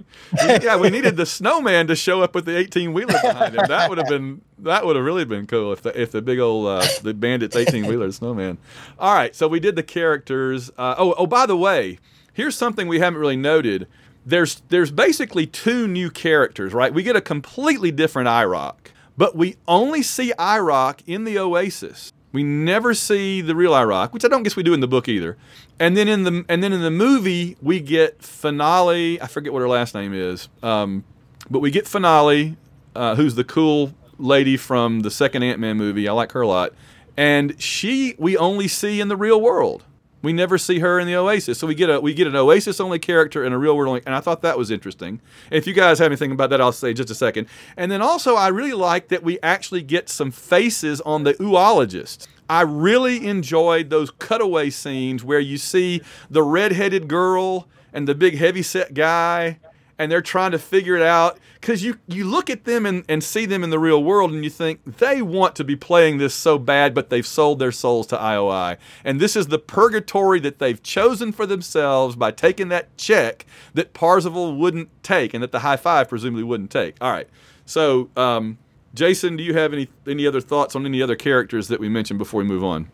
[LAUGHS] yeah, we needed the snowman to show up with the 18 wheeler behind him. That would have been that would have really been cool if the if the big old uh, the bandits 18 wheeler snowman. All right, so we did the characters. Uh, oh oh, by the way, here's something we haven't really noted. There's there's basically two new characters, right? We get a completely different IROC, but we only see IROC in the Oasis. We never see the real IROC, which I don't guess we do in the book either. And then in the and then in the movie we get finale. I forget what her last name is, um, but we get finale, uh, who's the cool lady from the second Ant Man movie. I like her a lot, and she we only see in the real world. We never see her in the Oasis, so we get a we get an Oasis only character and a real world only, and I thought that was interesting. If you guys have anything about that, I'll say just a second. And then also, I really like that we actually get some faces on the oologists. I really enjoyed those cutaway scenes where you see the redheaded girl and the big heavyset guy and they're trying to figure it out because you, you look at them and, and see them in the real world and you think they want to be playing this so bad but they've sold their souls to ioi and this is the purgatory that they've chosen for themselves by taking that check that parzival wouldn't take and that the high five presumably wouldn't take. All right. So um, jason do you have any any other thoughts on any other characters that we mentioned before we move on?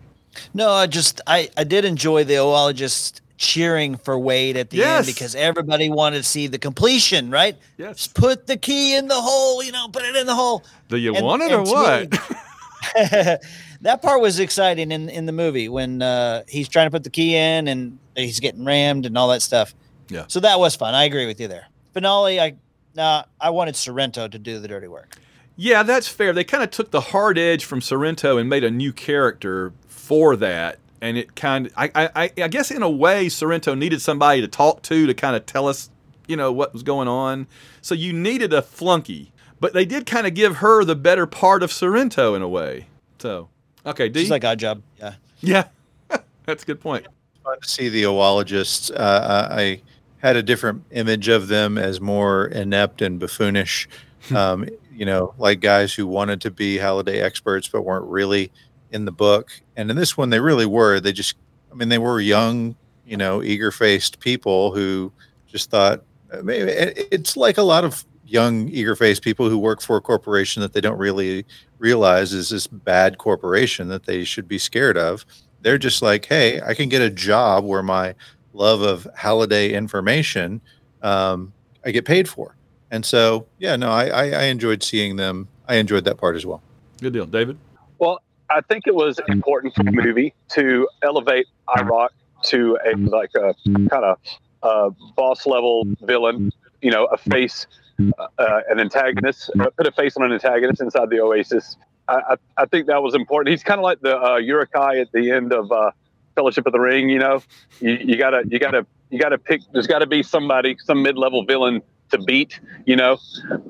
No, I just I I did enjoy the oologist cheering for Wade at the Yes. end because everybody wanted to see the completion, right? Yes. Just put the key in the hole, you know, put it in the hole. do you And- want it or what me- [LAUGHS] that part was exciting in in the movie when uh, he's trying to put the key in and he's getting rammed and all that stuff. Yeah. So that was fun. I agree with you there. Finale, I nah, I wanted Sorrento to do the dirty work. Yeah, that's fair. They kind of took the hard edge from Sorrento and made a new character for that. And it kind of, I, I, I guess in a way, Sorrento needed somebody to talk to to kind of tell us, you know, what was going on. So you needed a flunky. But they did kind of give her the better part of Sorrento in a way. So, okay, D. She's like odd job. Yeah. yeah, [LAUGHS] that's a good point. fun to see the oologists. Uh, I I had a different image of them as more inept and buffoonish. Um, you know, like guys who wanted to be Halliday experts but weren't really in the book. And in this one, they really were. They just, I mean, they were young, you know, eager-faced people who just thought. Mean, it- it's like a lot of young, eager-faced people who work for a corporation that they don't really realize is this bad corporation that they should be scared of they're just like, hey, I can get a job where my love of Halliday information um, I get paid for. And so, yeah, no, I, I, I enjoyed seeing them. I enjoyed that part as well. Good deal, David. I think it was important for the movie to elevate IROC to a like a kind of uh, boss level villain. You know, a face, uh, uh, an antagonist. uh, Put a face on an antagonist inside the Oasis. I, I, I think that was important. He's kind of like the uh, Uruk-hai at the end of uh, Fellowship of the Ring. You know, you, you gotta you gotta you gotta pick. There's got to be somebody, some mid level villain to beat. You know,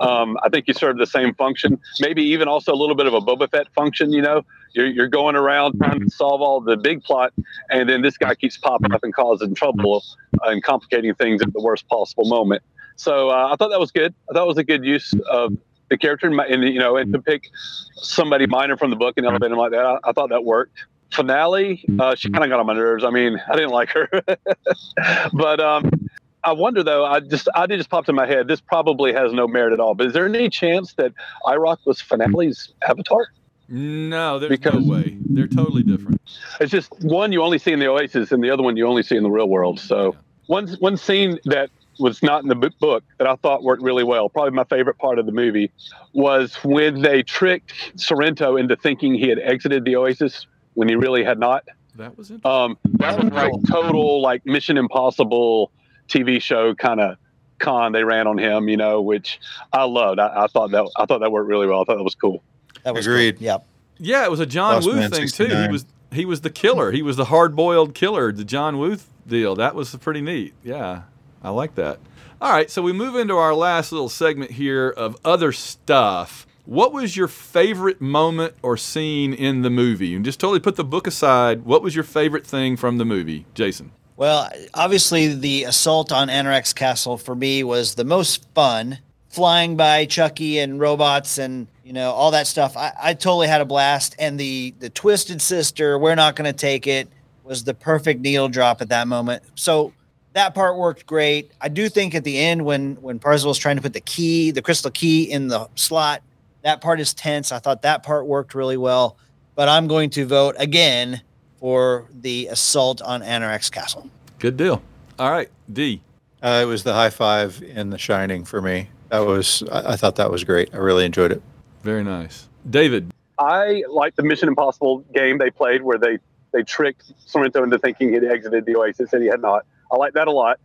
um, I think you serve the same function. Maybe even also a little bit of a Boba Fett function. You know, you're, you're going around trying to solve all the big plot, and then this guy keeps popping up and causing trouble and complicating things at the worst possible moment. So uh, I thought that was good. I thought it was a good use of the character, and, and you know, and to pick somebody minor from the book and elevate him like that, I, I thought that worked. Finale, uh, she kind of got on my nerves. I mean, I didn't like her, [LAUGHS] but um, I wonder though. I just, I did just popped in my head. This probably has no merit at all. But is there any chance that IROC was Finale's avatar? No, there's Because- no way. They're totally different. It's just one you only see in the Oasis, and the other one you only see in the real world. So one one scene that was not in the book that I thought worked really well, probably my favorite part of the movie, was when they tricked Sorrento into thinking he had exited the Oasis when he really had not. That was interesting. Um, that was like total like Mission Impossible TV show kind of con they ran on him, you know, which I loved. I, I thought that I thought that worked really well. I thought that was cool. That was Agreed. Cool. Yep. Yeah, it was a John Lost Woo Man thing too. He was he was the killer. He was the hard boiled killer. The John Woo deal. That was pretty neat. Yeah, I like that. All right, so we move into our last little segment here of other stuff. What was your favorite moment or scene in the movie? And just totally put the book aside. What was your favorite thing from the movie, Jason? Well, obviously, the assault on Anorak's castle for me was the most fun. Flying by Chucky and robots and you know all that stuff. I, I totally had a blast. And the the twisted sister, we're not going to take it, was the perfect needle drop at that moment. So that part worked great. I do think at the end when when Parzival's trying to put the key, the crystal key in the slot, that part is tense. I thought that part worked really well. But I'm going to vote again for the assault on Anorak's Castle. Good deal. All right, D. Uh, it was the high five in The Shining for me. That was I, I thought that was great. I really enjoyed it. Very nice. David. I like the Mission Impossible game they played where they they tricked Sorrento into thinking he'd exited the Oasis and he had not. I like that a lot.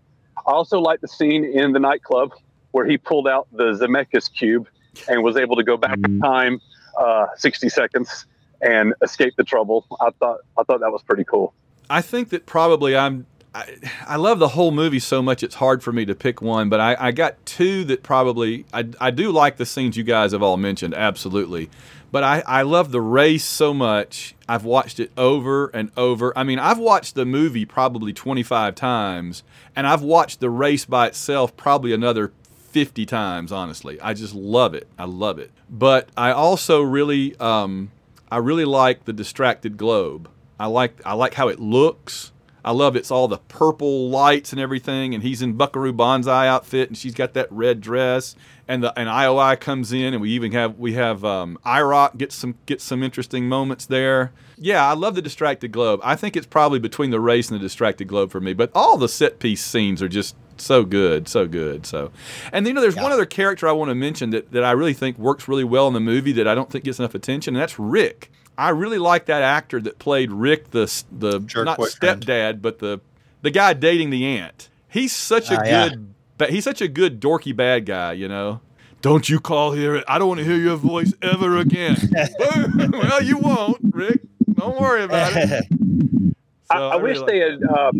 I also like the scene in the nightclub where he pulled out the Zemeckis cube and was able to go back in time uh, 60 seconds and escape the trouble. I thought I thought that was pretty cool. I think that probably I'm. I, I love the whole movie so much it's hard for me to pick one, but I, I got two that probably I, I do like the scenes you guys have all mentioned, absolutely. But I, I love the race so much. I've watched it over and over. I mean, I've watched the movie probably 25 times, and I've watched the race by itself probably another 50 times, honestly. I just love it. I love it. But I also really um, I really like the distracted globe. I like I like how it looks. I love it's all the purple lights and everything, and he's in Buckaroo Banzai outfit, and she's got that red dress, and the and IOI comes in, and we even have we have um, IROC get some get some interesting moments there. Yeah, I love the distracted globe. I think it's probably between the race and the distracted globe for me, but all the set piece scenes are just so good, so good. So, and you know, there's yeah. one other character I want to mention that that I really think works really well in the movie that I don't think gets enough attention, and that's Rick. I really like that actor that played Rick, the the Jerk not stepdad, but the the guy dating the aunt. He's such a uh, good, yeah. he's such a good dorky bad guy, you know. Don't you call here? I don't want to hear your voice ever again. [LAUGHS] well, you won't, Rick. Don't worry about it. [LAUGHS] So I, I, I really wish like they had. Uh,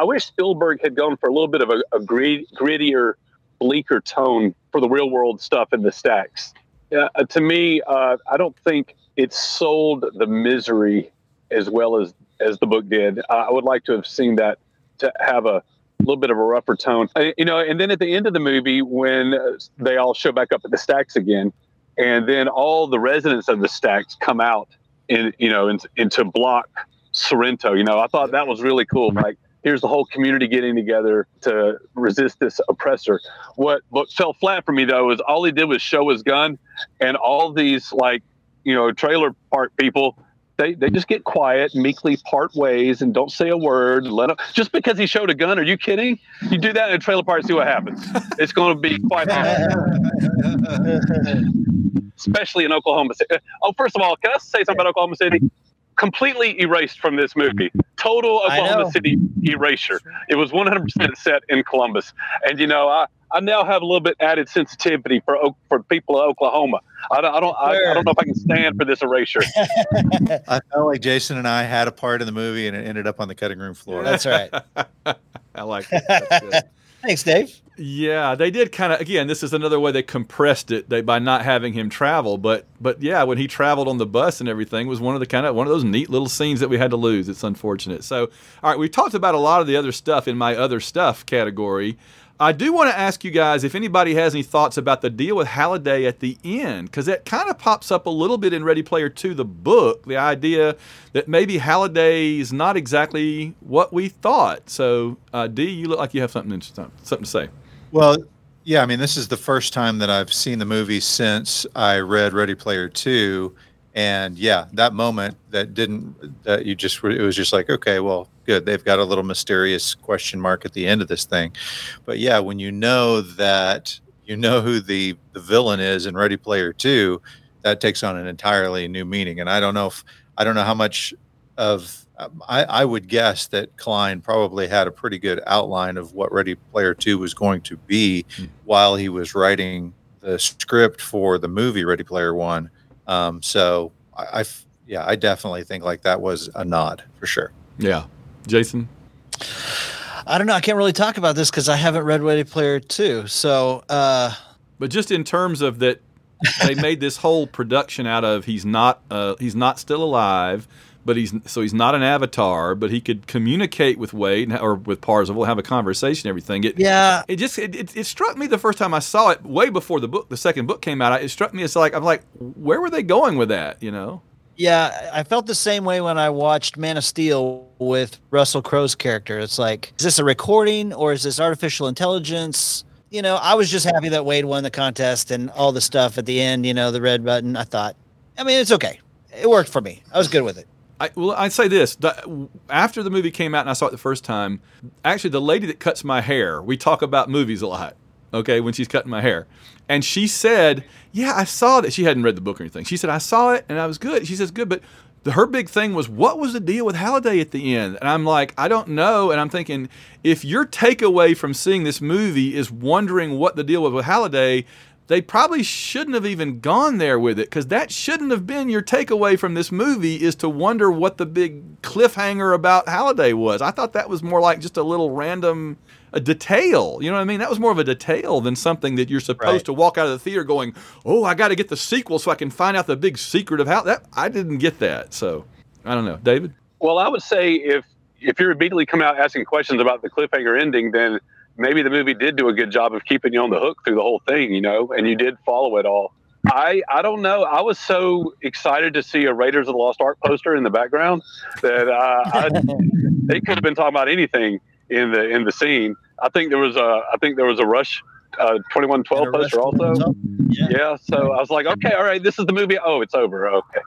I wish Spielberg had gone for a little bit of a, a grittier, bleaker tone for the real world stuff in the stacks. Uh, to me, uh, I don't think it sold the misery as well as as the book did. I would like to have seen that to have a little bit of a rougher tone, uh, you know. And then at the end of the movie, when they all show back up at the stacks again, and then all the residents of the stacks come out in, you know, in, into block Sorrento. You know, I thought that was really cool. Like, here's the whole community getting together to resist this oppressor. What what fell flat for me though was all he did was show his gun, and all these like you know, trailer park people, they, they just get quiet, meekly part ways, and don't say a word. Let him just because he showed a gun. Are you kidding? You do that in a trailer park, see what happens. It's going to be quite [LAUGHS] especially in Oklahoma City. Oh, first of all, can I say something about Oklahoma City? Completely erased from this movie. Mm-hmm. Total Oklahoma City erasure. It was 100% set in Columbus, and you know, I I now have a little bit added sensitivity for for people of Oklahoma. I don't I don't, I, I don't know if I can stand for this erasure. [LAUGHS] I felt like Jason and I had a part in the movie, and it ended up on the cutting room floor. That's right. [LAUGHS] I like it. [LAUGHS] Thanks, Dave. Yeah, they did kind of. Again, this is another way they compressed it they, by not having him travel. But but yeah, when he traveled on the bus and everything was one of the kind of one of those neat little scenes that we had to lose. It's unfortunate. So all right, we've talked about a lot of the other stuff in my other stuff category. I do want to ask you guys if anybody has any thoughts about the deal with Halliday at the end, because it kind of pops up a little bit in Ready Player 2, the book, the idea that maybe Halliday is not exactly what we thought. So, uh, D, you look like you have something something to say. Well, yeah, I mean, this is the first time that I've seen the movie since I read Ready Player 2 and yeah that moment that didn't that you just it was just like okay well good they've got a little mysterious question mark at the end of this thing. But yeah when you know that you know who the the villain is in ready player 2 that takes on an entirely new meaning. And i don't know if i don't know how much of I, I would guess that Cline probably had a pretty good outline of what Ready Player Two was going to be mm. while he was writing the script for the movie Ready Player One um, so I, I, yeah, I definitely think like that was a nod for sure. Yeah, Jason. I don't know. I can't really talk about this because I haven't read Ready Player Two. So, uh, but just in terms of that, they made this whole production out of he's not uh, he's not still alive but he's so he's not an avatar, but he could communicate with Wade or with Parzival, have a conversation, everything. It, yeah, it just it, it, it, struck me the first time I saw it, way before the book, the second book came out. It struck me as like I'm like, where were they going with that? You know? Yeah, I felt the same way when I watched Man of Steel with Russell Crowe's character. It's like, is this a recording or is this artificial intelligence? You know, I was just happy that Wade won the contest and all the stuff at the end, you know, the red button. I thought, I mean, it's okay. It worked for me. I was good with it. I, well, I'd say this: the, after the movie came out and I saw it the first time, actually, the lady that cuts my hair, we talk about movies a lot. Okay, when she's cutting my hair, and she said, "Yeah, I saw that." She hadn't read the book or anything. She said, "I saw it and I was good." She says, "Good," but the, her big thing was, "What was the deal with Halliday at the end?" And I'm like, "I don't know." And I'm thinking, if your takeaway from seeing this movie is wondering what the deal was with Halliday, they probably shouldn't have even gone there with it because that shouldn't have been your takeaway from this movie is to wonder what the big cliffhanger about Halliday was. I thought that was more like just a little random a detail. You know what I mean? That was more of a detail than something that you're supposed Right. to walk out of the theater going, "Oh, I got to get the sequel so I can find out the big secret of how that." I didn't get that, so I don't know, David. Well, I would say if if you're immediately come out asking questions about the cliffhanger ending, then maybe the movie did do a good job of keeping you on the hook through the whole thing, you know, and you did follow it all. I I don't know. I was so excited to see a Raiders of the Lost Ark poster in the background that uh, I, [LAUGHS] they could have been talking about anything in the in the scene. I think there was a I think there was a Rush uh, twenty one twelve And poster also. Yeah. Yeah, so I was like, okay, all right, this is the movie. Oh, it's over. Okay,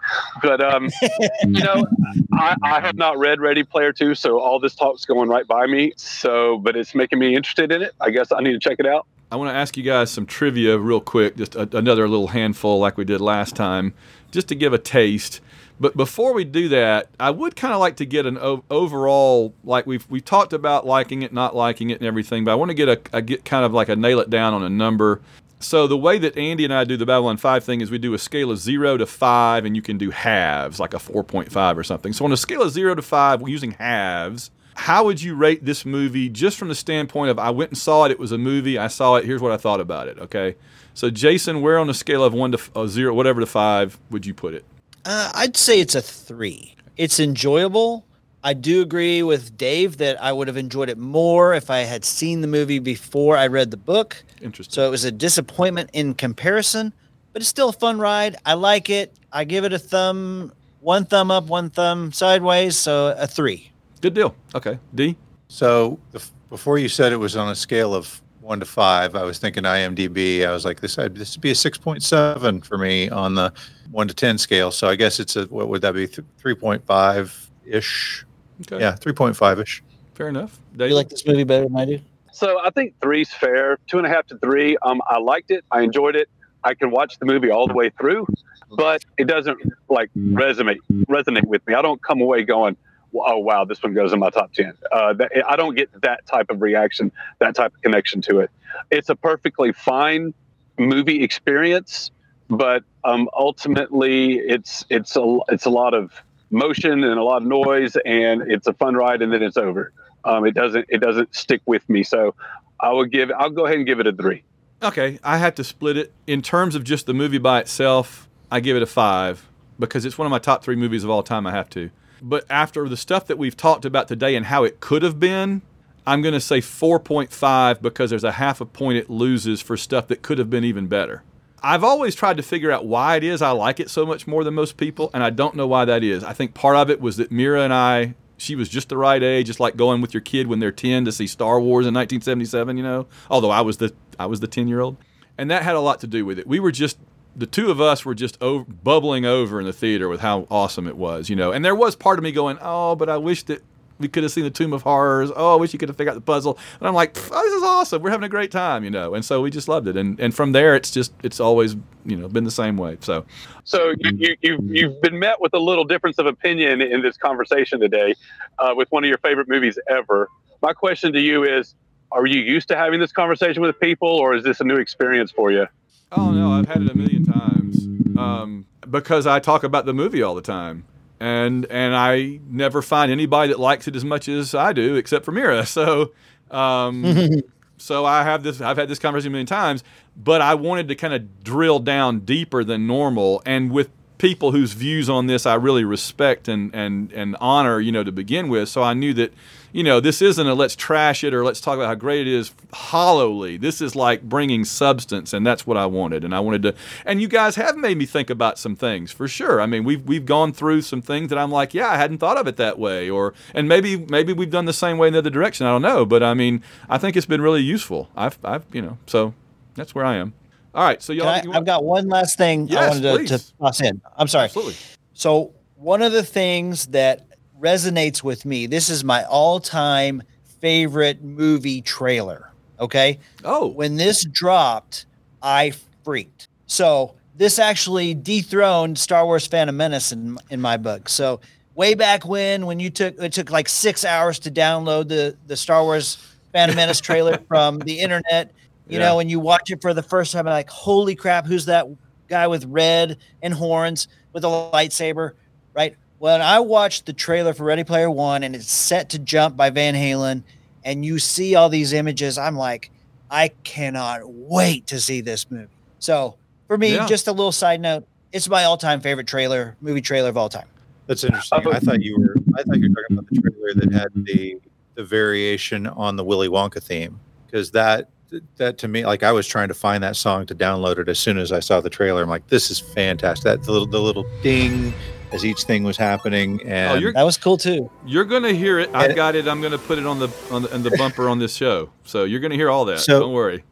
but um, [LAUGHS] you know, I, I have not read Ready Player Two, so all this talk's going right by me. So, but it's making me interested in it. I guess I need to check it out. I want to ask you guys some trivia real quick, just a, another little handful like we did last time, just to give a taste. But before we do that, I would kind of like to get an o- overall, like we've we talked about liking it, not liking it, and everything. But I want to get a, a get kind of like a nail it down on a number. So the way that Andy and I do the Babylon Five thing is we do a scale of zero to five, and you can do halves, like a four point five or something. So on a scale of zero to five, we're using halves. How would you rate this movie just from the standpoint of I went and saw it, it was a movie, I saw it, here's what I thought about it, okay? So Jason, where on a scale of one to uh, zero, whatever to five, would you put it? Uh, I'd say it's a three. It's enjoyable. I do agree with Dave that I would have enjoyed it more if I had seen the movie before I read the book. Interesting. So it was a disappointment in comparison, but it's still a fun ride. I like it. I give it a thumb, one thumb up, one thumb sideways. So a three. Good deal. Okay. D? So the, before you said it was on a scale of one to five, I was thinking IMDb. I was like, this this would be a six point seven for me on the one to ten scale. So I guess it's a what would that be? Three point five ish. Okay. Yeah, three point five ish. Fair enough. Do David? you like this movie better than I do? So I think three's fair. Two and a half to three. Um, I liked it. I enjoyed it. I can watch the movie all the way through, but it doesn't like resonate resonate with me. I don't come away going, "Oh wow, this one goes in my top 10. Uh, I don't get that type of reaction, that type of connection to it. It's a perfectly fine movie experience, but um, ultimately, it's it's a it's a lot of motion and a lot of noise, and it's a fun ride, and then it's over. Um, it doesn't it doesn't stick with me. So I would give I'll go ahead and give it a three. Okay, I have to split it. In terms of just the movie by itself, I give it a five because it's one of my top three movies of all time. I have to. But after the stuff that we've talked about today and how it could have been, I'm going to say 4.5 because there's a half a point it loses for stuff that could have been even better. I've always tried to figure out why it is I like it so much more than most people, and I don't know why that is. I think part of it was that Mira and I, she was just the right age, just like going with your kid when they're 10 to see Star Wars in 1977, you know. Although I was the I was the 10 year old, and that had a lot to do with it. We were just the two of us were just over, bubbling over in the theater with how awesome it was, you know. And there was part of me going, "Oh, but I wish that we could have seen the Tomb of Horrors. Oh, I wish you could have figured out the puzzle." And I'm like, "Oh, "This is awesome. We're having a great time," you know. And so we just loved it. And and from there, it's just it's always you know been the same way. So So you, you, you, you've been met with a little difference of opinion in this conversation today uh, with one of your favorite movies ever. My question to you is Are you used to having this conversation with people, or is this a new experience for you? Oh no, I've had it a million times um, because I talk about the movie all the time, and and I never find anybody that likes it as much as I do, except for Mira. [LAUGHS] So, um, [LAUGHS] so I have this. I've had this conversation a million times, but I wanted to kind of drill down deeper than normal, and with people whose views on this I really respect and and and honor, you know, to begin with. So I knew that, you know, this isn't a let's trash it or let's talk about how great it is hollowly. This is like bringing substance, and that's what I wanted. And I wanted to. And you guys have made me think about some things for sure. I mean, we've we've gone through some things that I'm like, yeah, I hadn't thought of it that way, or and maybe maybe we've done the same way in the other direction. I don't know, but I mean, I think it's been really useful. I've I've you know, so that's where I am. All right, so y'all. I, have got one last thing I wanted to, to toss in. I'm sorry. Absolutely. So one of the things that resonates with me, this is my all-time favorite movie trailer. Okay. Oh, When this dropped, I freaked. So this actually dethroned Star Wars Phantom Menace in in my book. So way back when, when you took it took like six hours to download the the Star Wars Phantom Menace trailer [LAUGHS] from the internet. You Yeah. know, when you watch it for the first time, like, holy crap, who's that guy with red and horns with a lightsaber? Right. When I watched the trailer for Ready Player One and it's set to jump by Van Halen, and you see all these images, I'm like, I cannot wait to see this movie. So for me, Yeah. just a little side note, it's my all-time favorite trailer, movie trailer of all time. That's interesting. I thought you were. I thought you were talking about the trailer that had the the variation on the Willy Wonka theme because that that to me, like I was trying to find that song to download it as soon as I saw the trailer. I'm like, this is fantastic. That the little the little ding as each thing was happening, oh, and Oh, you're- That was cool too. You're gonna hear it. I've got it. I'm gonna put it on the on the, in the bumper on this show. So you're gonna hear all that. So- Don't worry.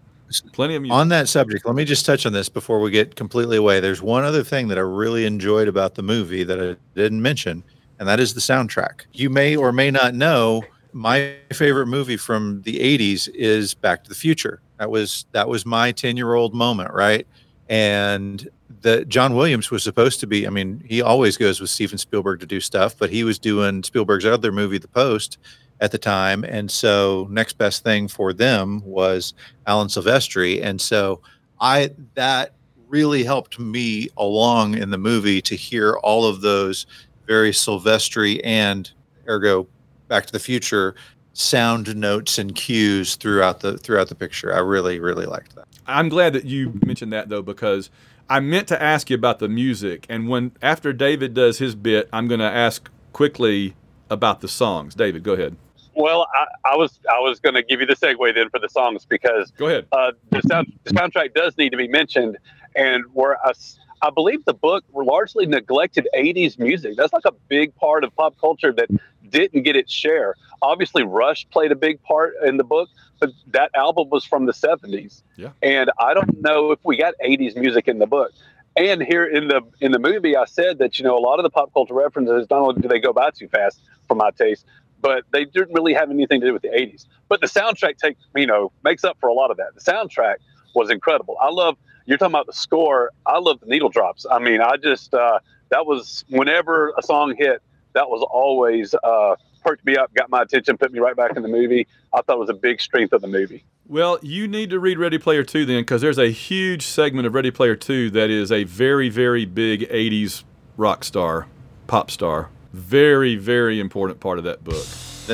Plenty of music. On that subject, let me just touch on this before we get completely away. There's one other thing that I really enjoyed about the movie that I didn't mention, and that is the soundtrack. You may or may not know my favorite movie from the 80s is Back to the Future. That was that was my 10-year-old moment, right? And the John Williams was supposed to be, I mean, he always goes with Steven Spielberg to do stuff, but he was doing Spielberg's other movie The Post at the time, and so next best thing for them was Alan Silvestri, and so I that really helped me along in the movie to hear all of those very Silvestri and ergo Back to the Future sound notes and cues throughout the throughout the picture. I really really liked that. I'm glad that you mentioned that though because I meant to ask you about the music, and when after David does his bit, I'm gonna ask quickly about the songs. David, go ahead. Well, I, I was I was going to give you the segue then for the songs because Go ahead. uh, the, sound, the soundtrack does need to be mentioned, and where I, s- I believe the book largely neglected '80s music. That's like a big part of pop culture that didn't get its share. Obviously, Rush played a big part in the book, but that album was from the '70s, Yeah. and I don't know if we got '80s music in the book. And here in the in the movie, I said that you know a lot of the pop culture references not only do they go by too fast for my taste, but they didn't really have anything to do with the 80s. But the soundtrack takes you know makes up for a lot of that. The soundtrack was incredible. I love you're talking about the score. I love the needle drops. I mean, I just uh, that was whenever a song hit, that was always uh, perked me up, got my attention, put me right back in the movie. I thought it was a big strength of the movie. Well, you need to read Ready Player 2 then, because there's a huge segment of Ready Player 2 that is a very, very big 80s rock star, pop star. Very, very important part of that book.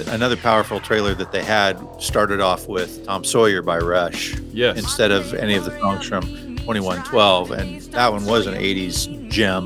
Another powerful trailer that they had started off with Tom Sawyer by Rush Yes. instead of any of the songs from 2112, and that one was an 80s gem.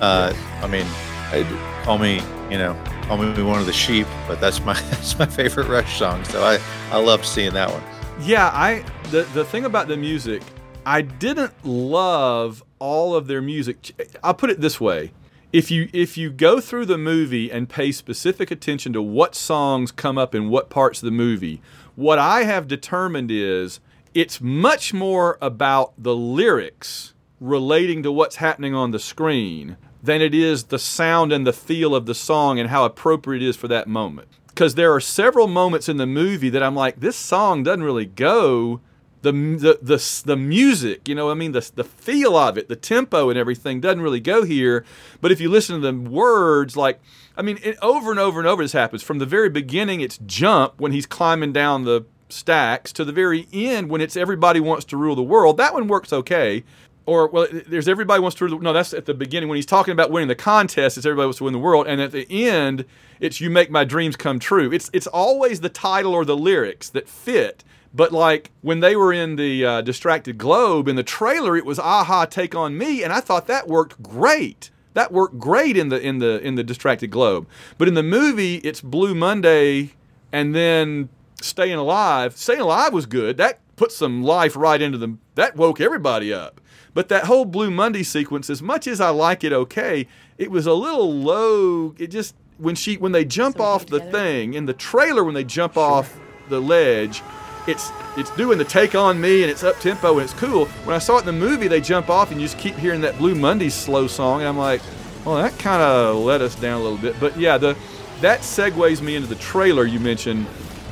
Uh, I mean, I, call me, you know, call me one of the sheep, but that's my [LAUGHS] that's my favorite Rush song. So I I loved seeing that one. Yeah, I the the thing about the music, I didn't love all of their music. I'll put it this way. If you if you go through the movie and pay specific attention to what songs come up in what parts of the movie, what I have determined is it's much more about the lyrics relating to what's happening on the screen than it is the sound and the feel of the song and how appropriate it is for that moment. Because there are several moments in the movie that I'm like, this song doesn't really go. The, the, the, the music, you know, I mean, the, the feel of it, the tempo and everything doesn't really go here. But if you listen to the words, like, I mean, it, over and over and over this happens. From the very beginning, it's jump when he's climbing down the stacks to the very end when it's everybody wants to rule the world. That one works okay. Or well, there's everybody wants to rule. No, that's at the beginning when he's talking about winning the contest. It's everybody wants to win the world, and at the end, it's you make my dreams come true. It's it's always the title or the lyrics that fit. But like when they were in the uh, distracted globe in the trailer, it was "Aha, take on me," and I thought that worked great. that worked great in the in the in the Distracted Globe. But in the movie, it's Blue Monday and then Staying Alive. Staying Alive was good. That put some life right into them. That woke everybody up. But that whole Blue Monday sequence, as much as I like it, okay, it was a little low. It just when she when they jump off the thing in the trailer when they jump off the ledge, it's it's doing the take on me and it's up tempo and it's cool. When I saw it in the movie, they jump off and you just keep hearing that Blue Monday slow song, and I'm like, well, that kind of let us down a little bit. But yeah, the that segues me into the trailer you mentioned.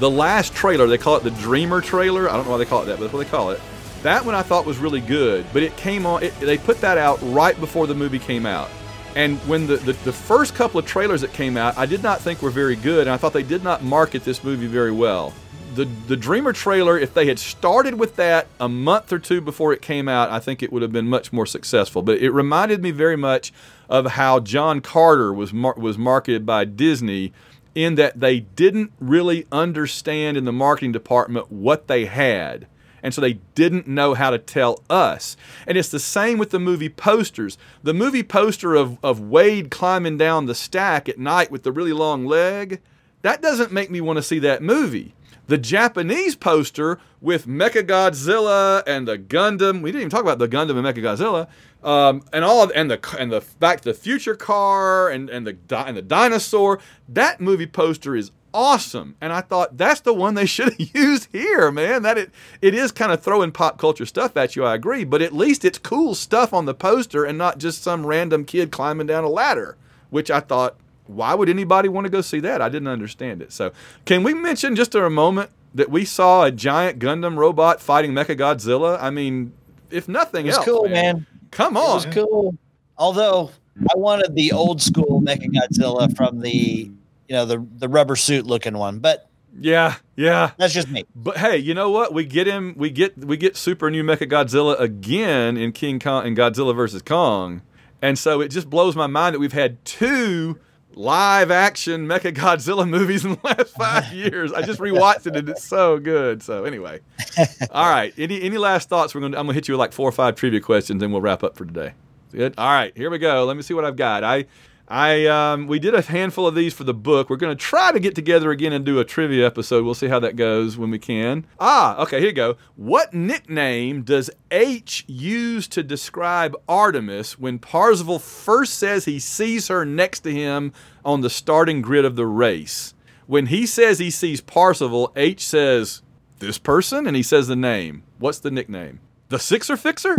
The last trailer, they call it the Dreamer trailer. I don't know why they call it that, but that's what they call it. That one I thought was really good, but it came on. It, they put that out right before the movie came out. And when the, the, the, first couple of trailers that came out, I did not think were very good, and I thought they did not market this movie very well. The, the Dreamer trailer, if they had started with that a month or two before it came out, I think it would have been much more successful. But it reminded me very much of how John Carter was mar- was marketed by Disney, in that they didn't really understand in the marketing department what they had and so they didn't know how to tell us. And it's the same with the movie posters. The movie poster of, of Wade climbing down the stack at night with the really long leg, that doesn't make me want to see that movie. The Japanese poster with Mechagodzilla and the Gundam, we didn't even talk about the Gundam and Mechagodzilla, um, and all of, and the and the Back to the Future car and and the and the dinosaur. That movie poster is awesome. And I thought that's the one they [LAUGHS] should have used here, man. That it it is kind of throwing pop culture stuff at you, I agree, but at least it's cool stuff on the poster and not just some random kid climbing down a ladder, which I thought why would anybody want to go see that? I didn't understand it. So, can we mention just for a moment that we saw a giant Gundam robot fighting Mecha Godzilla? I mean, if nothing it was else, cool, man. man. Come on, it was cool. Although I wanted the old school Mecha Godzilla from the you know the the rubber suit looking one. But yeah, yeah, that's just me. But hey, you know what? We get him. We get we get super new Mecha Godzilla again in King Kong and Godzilla versus Kong, and so it just blows my mind that we've had two live action Mecha Godzilla movies in the last five years. I just rewatched it and it's so good. So anyway, [LAUGHS] all right. Any any last thoughts? We're gonna I'm gonna hit you with like four or five trivia questions and we'll wrap up for today. Good. All right, here we go. Let me see what I've got. I I um, we did a handful of these for the book. We're going to try to get together again and do a trivia episode. We'll see how that goes when we can. Ah, okay, here you go. What nickname does Aech use to describe Artemis when Parzival first says he sees her next to him on the starting grid of the race? When he says he sees Parzival, Aech says this person, and he says the name. What's the nickname? The Sixer Fixer.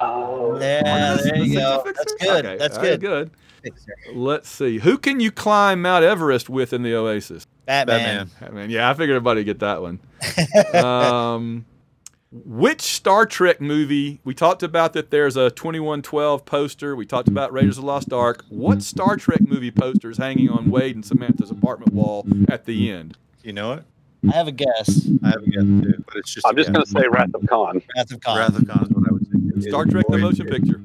Oh, yeah, there you go. That's good. Okay, That's all right, good. Good. Let's see. Who can you climb Mount Everest with in the Oasis? Batman. Batman. Yeah, I figured everybody would get that one. [LAUGHS] um, which Star Trek movie? We talked about that there's a 2112 poster. We talked about Raiders of the Lost Ark. What Star Trek movie poster is hanging on Wade and Samantha's apartment wall at the end? You know it? I have a guess. I have a guess too, but it's just. I'm just going to say Wrath of Khan. Wrath of Khan. Wrath of Khan is what I would say. Star Trek: The Motion Picture.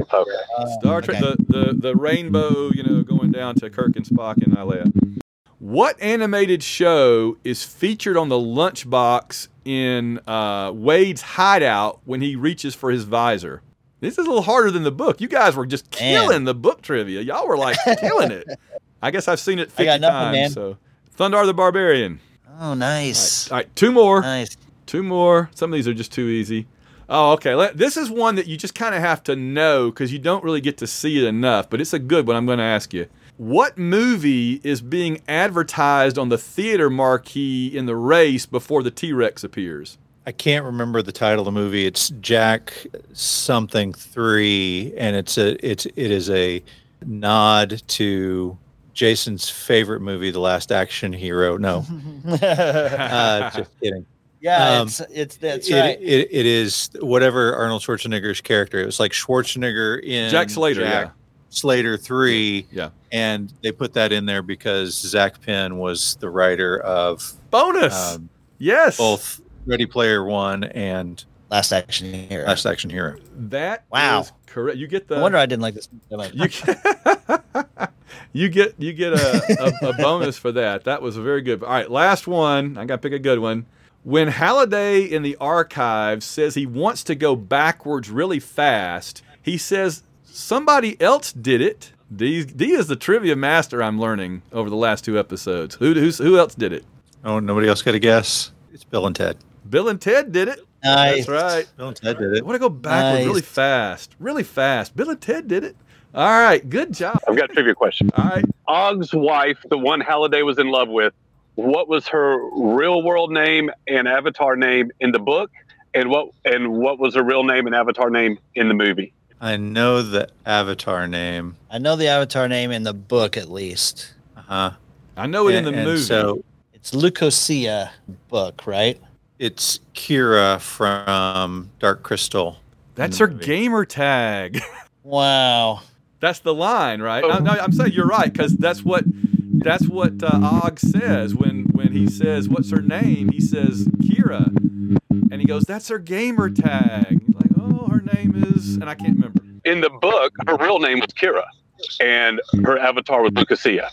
Okay. Uh, Star Trek, okay. the, the the rainbow, you know, going down to Kirk and Spock and all that. What animated show is featured on the lunchbox in uh, Wade's hideout when he reaches for his visor? This is a little harder than the book. You guys were just Man. killing the book trivia. Y'all were like [LAUGHS] killing it. I guess I've seen it 50 I got nothing, times. man. So, Thundarr the Barbarian. Oh, nice. All right, two more. Nice. Two more. Some of these are just too easy. Oh, okay. This is one that you just kind of have to know because you don't really get to see it enough, but it's a good one. I'm going to ask you. What movie is being advertised on the theater marquee in the race before the T Rex appears? I can't remember the title of the movie. It's Jack something three, and it's a it's it is a nod to Jason's favorite movie, The Last Action Hero. No, [LAUGHS] uh, just kidding. Yeah, um, it's it's that's It, right. it, it is whatever Arnold Schwarzenegger's character. It was like Schwarzenegger in Jack Slater, Jack yeah. Slater three, Yeah. and they put that in there because Zak Penn was the writer of Bonus. um, yes. both Ready Player One and Last action here. Last Action Hero. That Wow. is correct. You get the. I wonder I didn't like this. You get, [LAUGHS] you get you get a, a, a bonus for that. That was a very good. All right, last one. I got to pick a good one. When Halliday in the archives says he wants to go backwards really fast, he says somebody else did it. D, D is the trivia master. I'm learning over the last two episodes. Who who's, who else did it? Oh, nobody else got a guess. It's Bill and Ted. Bill and Ted did it. Nice. That's right. Bill and Ted did I it. want to go backwards Nice. really fast, really fast. Bill and Ted did it. All right, good job. I've got a trivia question. All right, Og's wife, the one Halliday was in love with, what was her real world name and avatar name in the book? And what and what was her real name and avatar name in the movie? I know the Avatar name. I know the Avatar name in the book at least. Uh huh. I know it in the And- and movie. So It's Leucosia book, right? it's Kira from Dark Crystal. That's her movie. gamer tag. [LAUGHS] Wow. That's the line, right? I, no, I'm saying you're right because that's what that's what uh, Og says when when he says what's her name. He says Kira, and he goes, "That's her gamer tag." Like, "Oh, her name is," and I can't remember. In the book, her real name was Kira, and her avatar was Leucosia.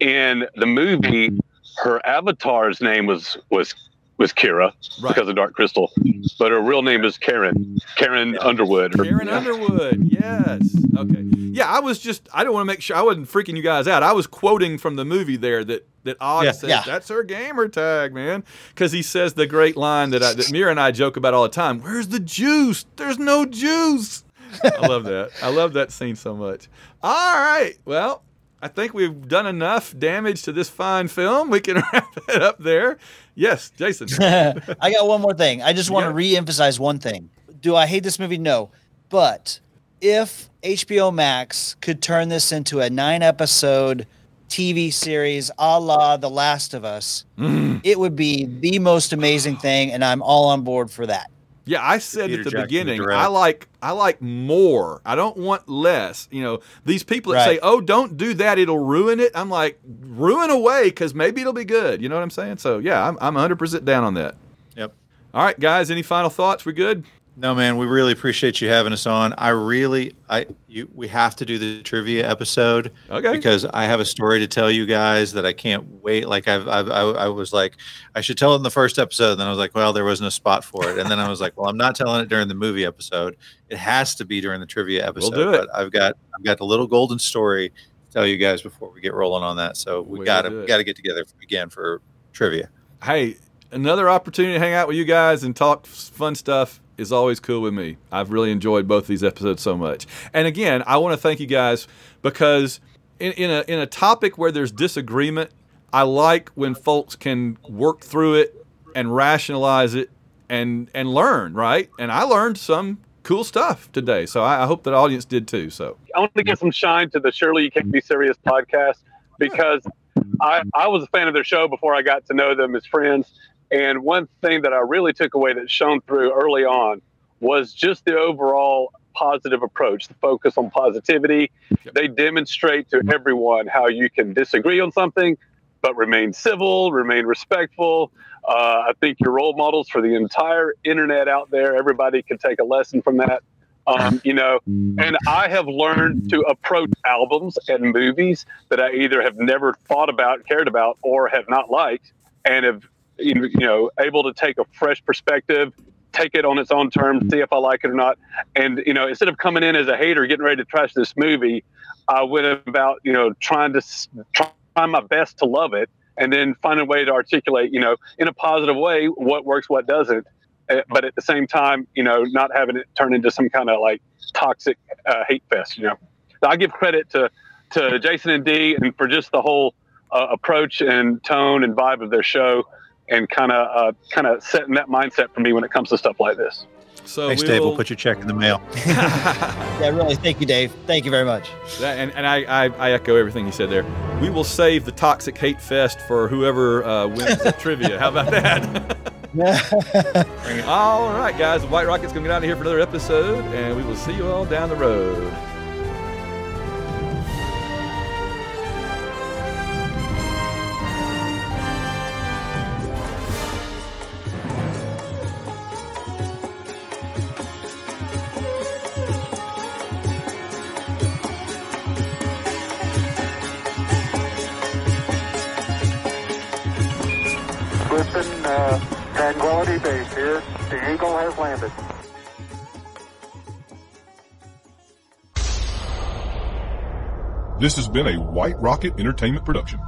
In the movie, her avatar's name was was was Kira Right. because of Dark Crystal, but her real name is Karen Karen Underwood. or- Karen Underwood. Yes. Okay. Yeah, I was just I don't want to make sure I wasn't freaking you guys out. I was quoting from the movie there that that Og Yeah. says Yeah. that's her gamer tag, man, because he says the great line that I, that Mira and I joke about all the time. Where's the juice? There's no juice. I love that. I love that scene so much. All right. Well, I think we've done enough damage to this fine film. We can [LAUGHS] wrap it up there. Yes, Jason. [LAUGHS] I got one more thing. I just want Yeah. to re-emphasize one thing. Do I hate this movie? No. But if HBO Max could turn this into a nine-episode TV series a la The Last of Us, Mm. it would be the most amazing thing, and I'm all on board for that. Yeah, I said Peter at the Jackson beginning, direct. I like I like more. I don't want less. You know, these people that say, "Oh, don't do that; it'll ruin it." I'm like, ruin away because maybe it'll be good. You know what I'm saying? So yeah, I'm I'm 100 percent down on that. Yep. All right, guys, any final thoughts? We good? No, man, we really appreciate you having us on. I really, I, you, we have to do the trivia episode Okay. because I have a story to tell you guys that I can't wait. Like I've, I've I, I was like, I should tell it in the first episode. Then I was like, well, there wasn't a spot for it. And then I was like, well, I'm not telling it during the movie episode. It has to be during the trivia episode. We'll do it. But I've got, I've got the little golden story to tell you guys before we get rolling on that. So we We'll gotta, we gotta get together again for trivia. Hey, another opportunity to hang out with you guys and talk fun stuff is always cool with me. I've really enjoyed both these episodes so much. And again, I want to thank you guys because in, in a in a topic where there's disagreement, I like when folks can work through it and rationalize it and and learn, right? And I learned some cool stuff today. So I, I hope that audience did too. So I want to give some shine to the Surely You Can't Be Serious podcast because I, I was a fan of their show before I got to know them as friends. And one thing that I really took away that shone through early on was just the overall positive approach, the focus on positivity. Yep. They demonstrate to everyone how you can disagree on something, but remain civil, remain respectful. Uh, I think you're role models for the entire internet out there. Everybody can take a lesson from that. Um, you know, and I have learned to approach albums and movies that I either have never thought about, cared about, or have not liked, and have you know able to take a fresh perspective, take it on its own terms, see if I like it or not. And you know, instead of coming in as a hater, getting ready to trash this movie, I went about you know trying to try my best to love it, and then find a way to articulate you know in a positive way what works, what doesn't. Uh, But at the same time, you know, not having it turn into some kind of like toxic uh, hate fest. You know, so I give credit to to Jason and Dee and for just the whole uh, approach and tone and vibe of their show, and kind of uh, kind of setting that mindset for me when it comes to stuff like this. so Thanks, we Dave. will, We'll put your check in the mail. [LAUGHS] Yeah, really. Thank you, Dave. Thank you very much. That, and and I, I, I echo everything you said there. We will save the toxic hate fest for whoever uh, wins the [LAUGHS] trivia. How about that? [LAUGHS] all right, guys. The White Rocket's going to get out of here for another episode, and we will see you all down the road. uh, Tranquility Base here. The Eagle has landed. This has been a White Rocket Entertainment production.